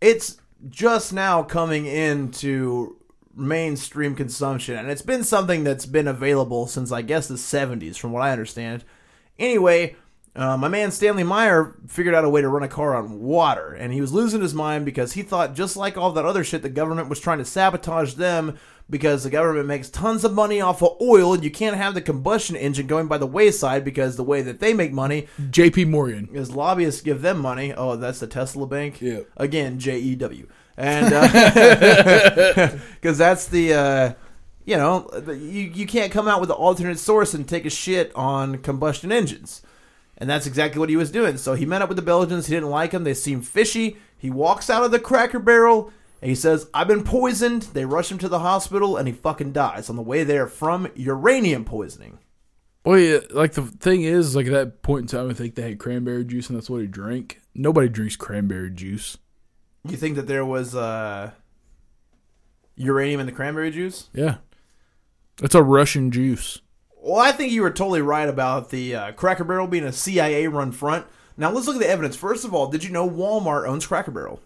It's just now coming into mainstream consumption, and it's been something that's been available since I guess the 70s, from what I understand. Anyway, uh, my man Stanley Meyer figured out a way to run a car on water, and he was losing his mind because he thought, just like all that other shit, the government was trying to sabotage them because the government makes tons of money off of oil, and you can't have the combustion engine going by the wayside because the way that they make money J.P. Morgan. is lobbyists give them money. Oh, that's the Tesla Bank. Yeah. Again, J E W, and because that's the uh, you know, you, you can't come out with an alternate source and take a shit on combustion engines, and that's exactly what he was doing. So he met up with the Belgians. He didn't like them. They seemed fishy. He walks out of the Cracker Barrel. And he says, I've been poisoned. They rush him to the hospital and he fucking dies on the way there from uranium poisoning. Well, yeah, like the thing is, like at that point in time, I think they had cranberry juice, and that's what he drank. Nobody drinks cranberry juice. You think that there was uh, uranium in the cranberry juice? Yeah, it's a Russian juice. Well, I think you were totally right about the uh, Cracker Barrel being a CIA run front. Now, let's look at the evidence. First of all, did you know Walmart owns Cracker Barrel?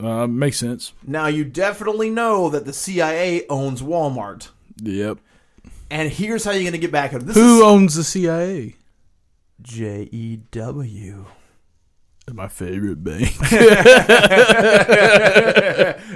Uh, makes sense. Now, you definitely know that the CIA owns Walmart. Yep. And here's how you're going to get back at it. This Who is owns the CIA? J E W. My favorite bank.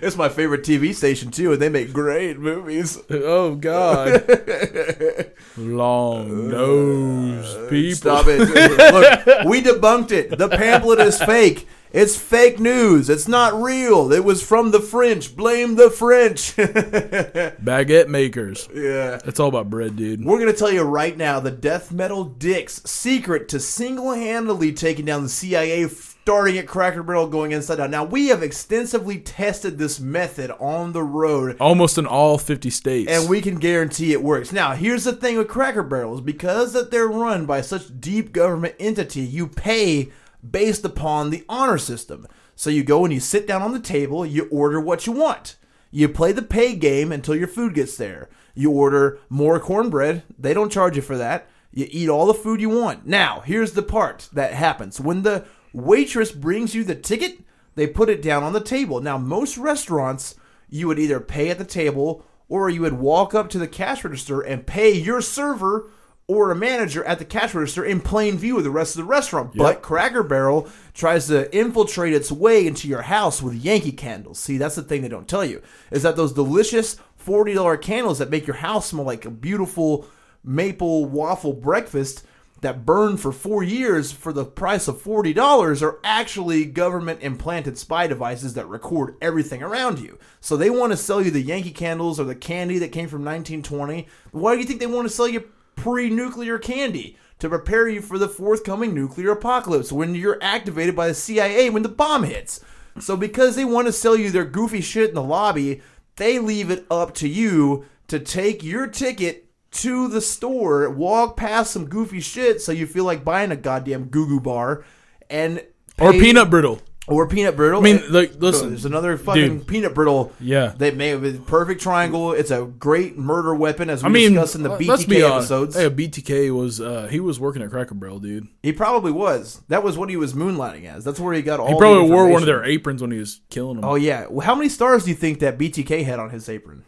It's my favorite TV station, too, and they make great movies. oh God. Long nose people. Stop it. Look, we debunked it. The pamphlet is fake. It's fake news. It's not real. It was from the French. Blame the French. Baguette makers. yeah. It's all about bread, dude. We're going to tell you right now the death metal dicks secret to single-handedly taking down the CIA starting at Cracker Barrel going inside out. Now, we have extensively tested this method on the road Almost in all 50 states. and we can guarantee it works. Now, here's the thing with Cracker Barrels: because that they're run by such deep government entity, you pay based upon the honor system. So you go and you sit down on the table, you order what you want. You play the pay game until your food gets there. You order more cornbread. They don't charge you for that. You eat all the food you want. Now, here's the part that happens. When the waitress brings you the ticket, they put it down on the table. Now, most restaurants, you would either pay at the table or you would walk up to the cash register and pay your server or a manager at the cash register in plain view of the rest of the restaurant. But Cracker Barrel tries to infiltrate its way into your house with Yankee candles. See, that's the thing they don't tell you is that those delicious forty dollar candles that make your house smell like a beautiful maple waffle breakfast that burn for four years for the price of forty dollars are actually government implanted spy devices that record everything around you. So they want to sell you the Yankee candles or the candy that came from 1920. Why do you think they want to sell you pre-nuclear candy? To prepare you for the forthcoming nuclear apocalypse when you're activated by the CIA when the bomb hits. So because they want to sell you their goofy shit in the lobby, they leave it up to you to take your ticket to the store, walk past some goofy shit so you feel like buying a goddamn goo goo bar and Or peanut brittle. Or peanut brittle. I mean, like, listen, there's another fucking dude. peanut brittle. Yeah. they made with perfect triangle. It's a great murder weapon, as we I mean, discussed in the uh, BTK let's be honest. episodes. Hey, BTK was uh, he was working at Cracker Barrel, dude. He probably was. That was what he was moonlighting as. That's where he got all. He the probably wore one of their aprons when he was killing them. Oh yeah. Well, how many stars do you think that BTK had on his apron?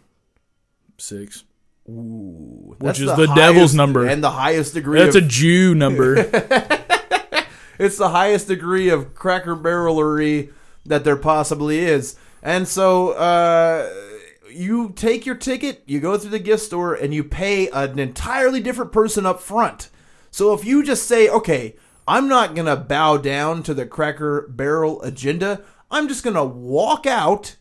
Six. Ooh, Which is the devil's number. and the highest degree. That's a Jew number. it's the highest degree of cracker barrelery that there possibly is. And so uh, you take your ticket, you go through the gift store, and you pay an entirely different person up front. So if you just say, okay, I'm not going to bow down to the cracker barrel agenda, I'm just going to walk out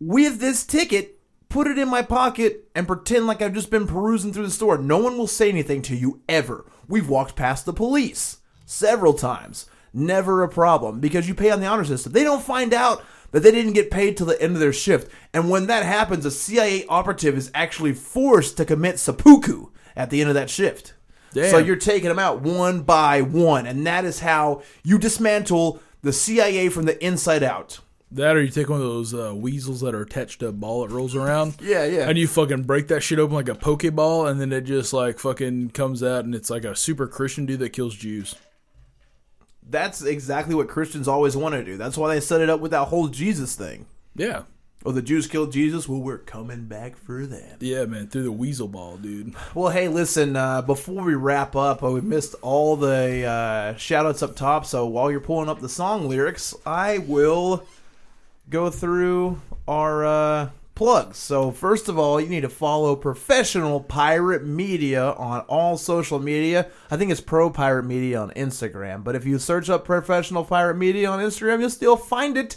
with this ticket, put it in my pocket, and pretend like I've just been perusing through the store. No one will say anything to you ever. We've walked past the police several times. Never a problem because you pay on the honor system. They don't find out that they didn't get paid till the end of their shift. And when that happens, a CIA operative is actually forced to commit seppuku at the end of that shift. Damn. So you're taking them out one by one, and that is how you dismantle the CIA from the inside out. that or you take one of those uh, weasels that are attached to a ball that rolls around. Yeah, yeah. And you fucking break that shit open like a pokeball, and then it just like fucking comes out, and it's like a super Christian dude that kills Jews. That's exactly what Christians always want to do. That's why they set it up with that whole Jesus thing. Yeah, Oh, the Jews killed Jesus. Well, we're coming back for them. yeah, man, through the weasel ball, dude. Well, hey, listen. Uh, before we wrap up, uh, we missed all the uh, shout outs up top. So while you're pulling up the song lyrics, I will go through our uh, plugs. So first of all, you need to follow Professional Pirate Media on all social media. I think it's Pro Pirate Media on Instagram, but if you search up Professional Pirate Media on Instagram, you'll still find it.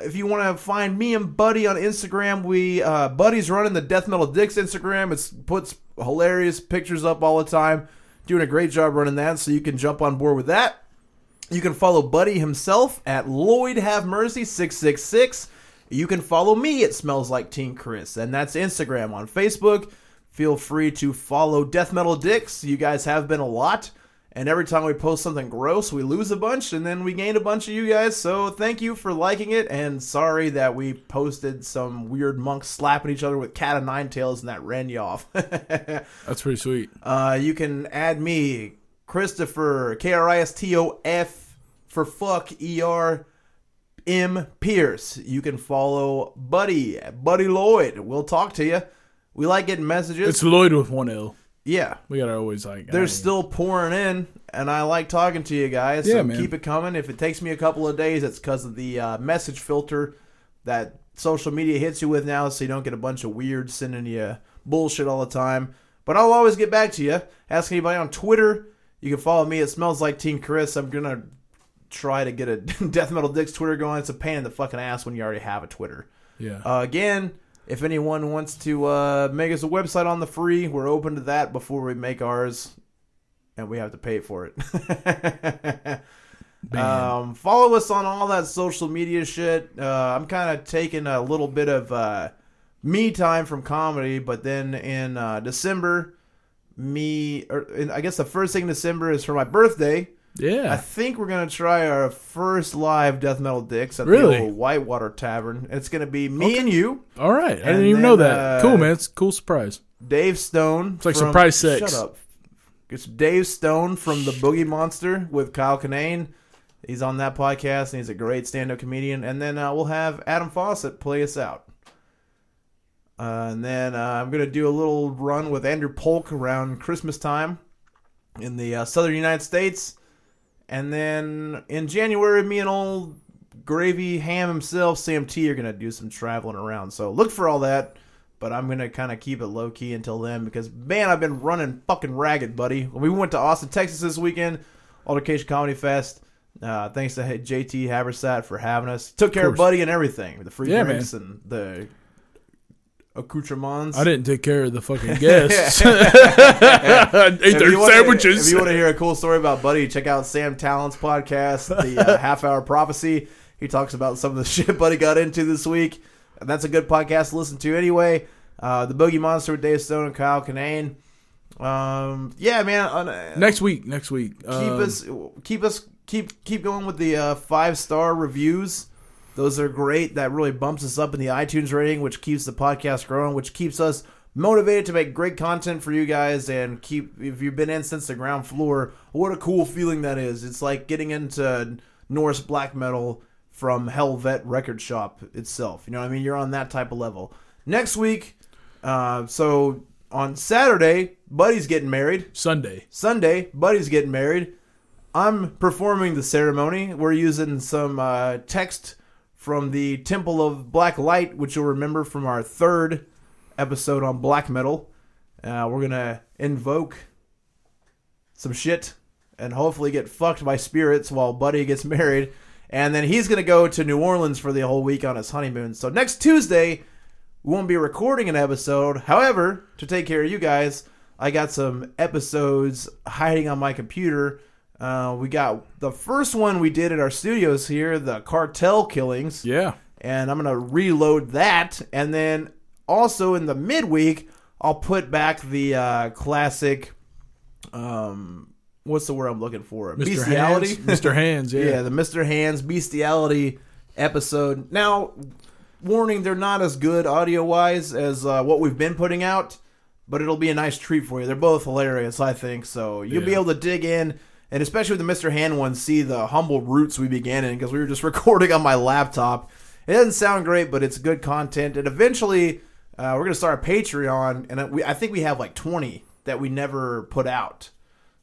If you want to find me and Buddy on Instagram, we uh, Buddy's running the Death Metal Dicks Instagram. It's puts hilarious pictures up all the time. Doing a great job running that, so you can jump on board with that. You can follow Buddy himself at Loyd Have Mercy six six six. You can follow me at Smells Like Teen Kris, and that's Instagram on Facebook. Feel free to follow Death Metal Dicks. You guys have been a lot, and every time we post something gross, we lose a bunch, and then we gain a bunch of you guys. So thank you for liking it, and sorry that we posted some weird monks slapping each other with cat of nine tails, and that ran you off. That's pretty sweet. Uh, you can add me, Kristofer, K R I S T O F for fuck, E R M Pierce. You can follow Buddy, Buddy Loyd. We'll talk to you. We like getting messages. It's Loyd with one L. yeah. We gotta always like. They're I- still pouring in, and I like talking to you guys. Yeah, so man. keep it coming. If it takes me a couple of days, it's because of the uh, message filter that social media hits you with now, so you don't get a bunch of weird sending you bullshit all the time. But I'll always get back to you. Ask anybody on Twitter. You can follow me. It smells like Teen Kris. I'm gonna try to get a Death Metal Dicks Twitter going. It's a pain in the fucking ass when you already have a Twitter. Yeah. Uh, again, if anyone wants to uh, make us a website on the free, we're open to that before we make ours, and we have to pay for it. um, follow us on all that social media shit. Uh, I'm kind of taking a little bit of uh, me time from comedy, but then in uh, December, me, or in, I guess the first thing in December is for my birthday. I think we're gonna try our first live death metal dicks at Really? the old Whitewater Tavern. It's gonna be me and you, All right. I didn't even know that. uh, cool, man. It's a cool surprise. Dave Stone. It's like surprise sex. Shut up. It's Dave Stone from the Boogie Monster with Kyle Kinane. He's on that podcast and he's a great stand-up comedian. And then uh, we'll have Adam Fawcett play us out. Uh, and then uh, I'm going to do a little run with Andrew Polk around Christmas time in the uh, southern United States. And then in January, me and old Gravy Ham himself, Sam T, are going to do some traveling around. So look for all that. But I'm going to kind of keep it low key until then because, man, I've been running fucking ragged, buddy. We went to Austin, Texas this weekend, Altercation Comedy Fest. Uh, thanks to JT Habersaat for having us. Took care of, course. Buddy and everything. The free Yeah, drinks and the accoutrements. I didn't take care of the fucking guests. Ate If their wanna- sandwiches. if you want to hear a cool story about Buddy, check out Sam Tallent's podcast, The uh, Half Hour Prophecy. He talks about some of the shit Buddy got into this week. And that's a good podcast to listen to anyway. Uh, the Boogie Monster with Dave Stone and Kyle Kinane. Um, yeah, man. Uh, next week, next week. keep um, us, keep us, keep keep going with the uh, five star reviews. Those are great. That really bumps us up in the iTunes rating, which keeps the podcast growing, which keeps us motivated to make great content for you guys. And keep if you've been in since the ground floor, what a cool feeling that is. It's like getting into Norse black metal from Helvete Record Shop itself. You know what I mean? You're on that type of level. Next week, uh, so on Saturday, Buddy's getting married. Sunday. Sunday, Buddy's getting married. I'm performing the ceremony. We're using some uh, text from the Temple of Black Light, which you'll remember from our third episode on black metal. Uh, we're gonna invoke some shit and hopefully get fucked by spirits while Buddy gets married. And then he's gonna go to New Orleans for the whole week on his honeymoon. So next Tuesday, we won't be recording an episode. However, to take care of you guys, I got some episodes hiding on my computer. Uh, we got the first one we did at our studios here, the cartel killings, Yeah. and I'm gonna reload that. And then also in the midweek, I'll put back the uh, classic. Um, what's the word I'm looking for? Mr. Bestiality. Hands. Mr. Hands, yeah. Yeah, the Mr. Hands bestiality episode. Now, warning, they're not as good audio wise as uh, what we've been putting out, but it'll be a nice treat for you. They're both hilarious, I think. So you'll be able to dig in, and especially with the Mr. Hand one, see the humble roots we began in because we were just recording on my laptop. It doesn't sound great, but it's good content. And eventually, uh, we're gonna start a Patreon, and we, I think we have like twenty that we never put out.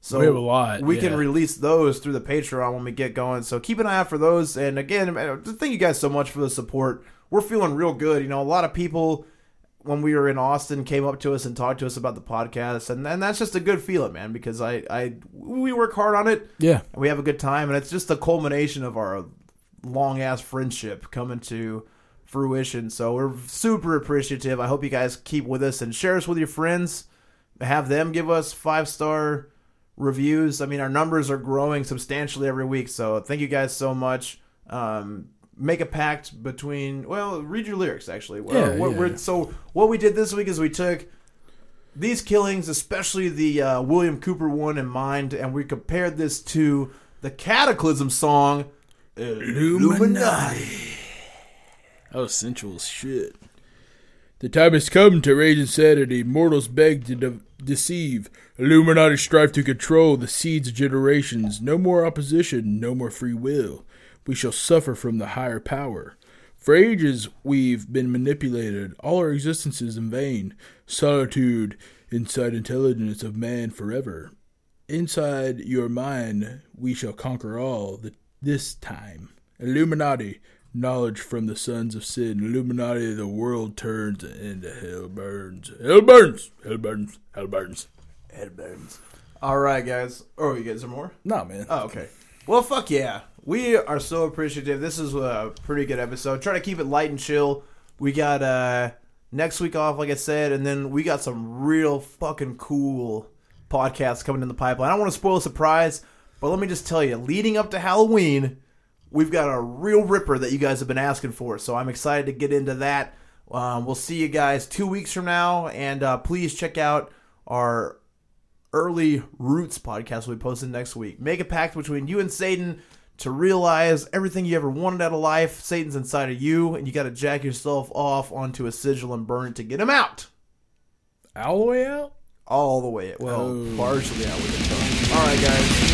So We have a lot, We can release those through the Patreon when we get going. So keep an eye out for those. And again, thank you guys so much for the support. We're feeling real good. You know, a lot of people when we were in Austin came up to us and talked to us about the podcast, and, and that's just a good feeling, man. Because I, I we work hard on it. Yeah. And we have a good time, and it's just the culmination of our long ass friendship coming to fruition. So we're super appreciative. I hope you guys keep with us and share us with your friends. Have them give us five star reviews. I mean, our numbers are growing substantially every week. So thank you guys so much. Um, make a pact between. Well, read your lyrics actually. Well, Yeah, what yeah, we're- yeah. So what we did this week is we took these killings, especially the uh, William Cooper one, in mind, and we compared this to the Kataklysm song Illuminati. Oh, sensual shit. The time has come to rage insanity. Mortals beg to de- deceive. Illuminati strive to control the seeds of generations. No more opposition, no more free will. We shall suffer from the higher power. For ages we've been manipulated. All our existence is in vain. Solitude inside intelligence of man forever. Inside your mind we shall conquer all the, this time. Illuminati, knowledge from the sons of sin. Illuminati, the world turns and hell burns. Hell burns. Hell burns. Hell burns. Head burns. All right, guys. Oh, you guys are more? Nah, man. Oh, okay. Well, fuck yeah. We are so appreciative. This is a pretty good episode. Try to keep it light and chill. We got uh next week off, like I said, and then we got some real fucking cool podcasts coming in the pipeline. I don't want to spoil a surprise, but let me just tell you, leading up to Halloween, we've got a real ripper that you guys have been asking for. So I'm excited to get into that. Um, we'll see you guys two weeks from now, and uh, please check out our early Roots podcast will be posted next week. Make a pact between you and Satan to realize everything you ever wanted out of life. Satan's inside of you, and you got to jack yourself off onto a sigil and burn it to get him out. All the way out? All the way. out. Well, Oh. partially out with the tongue. All right, guys.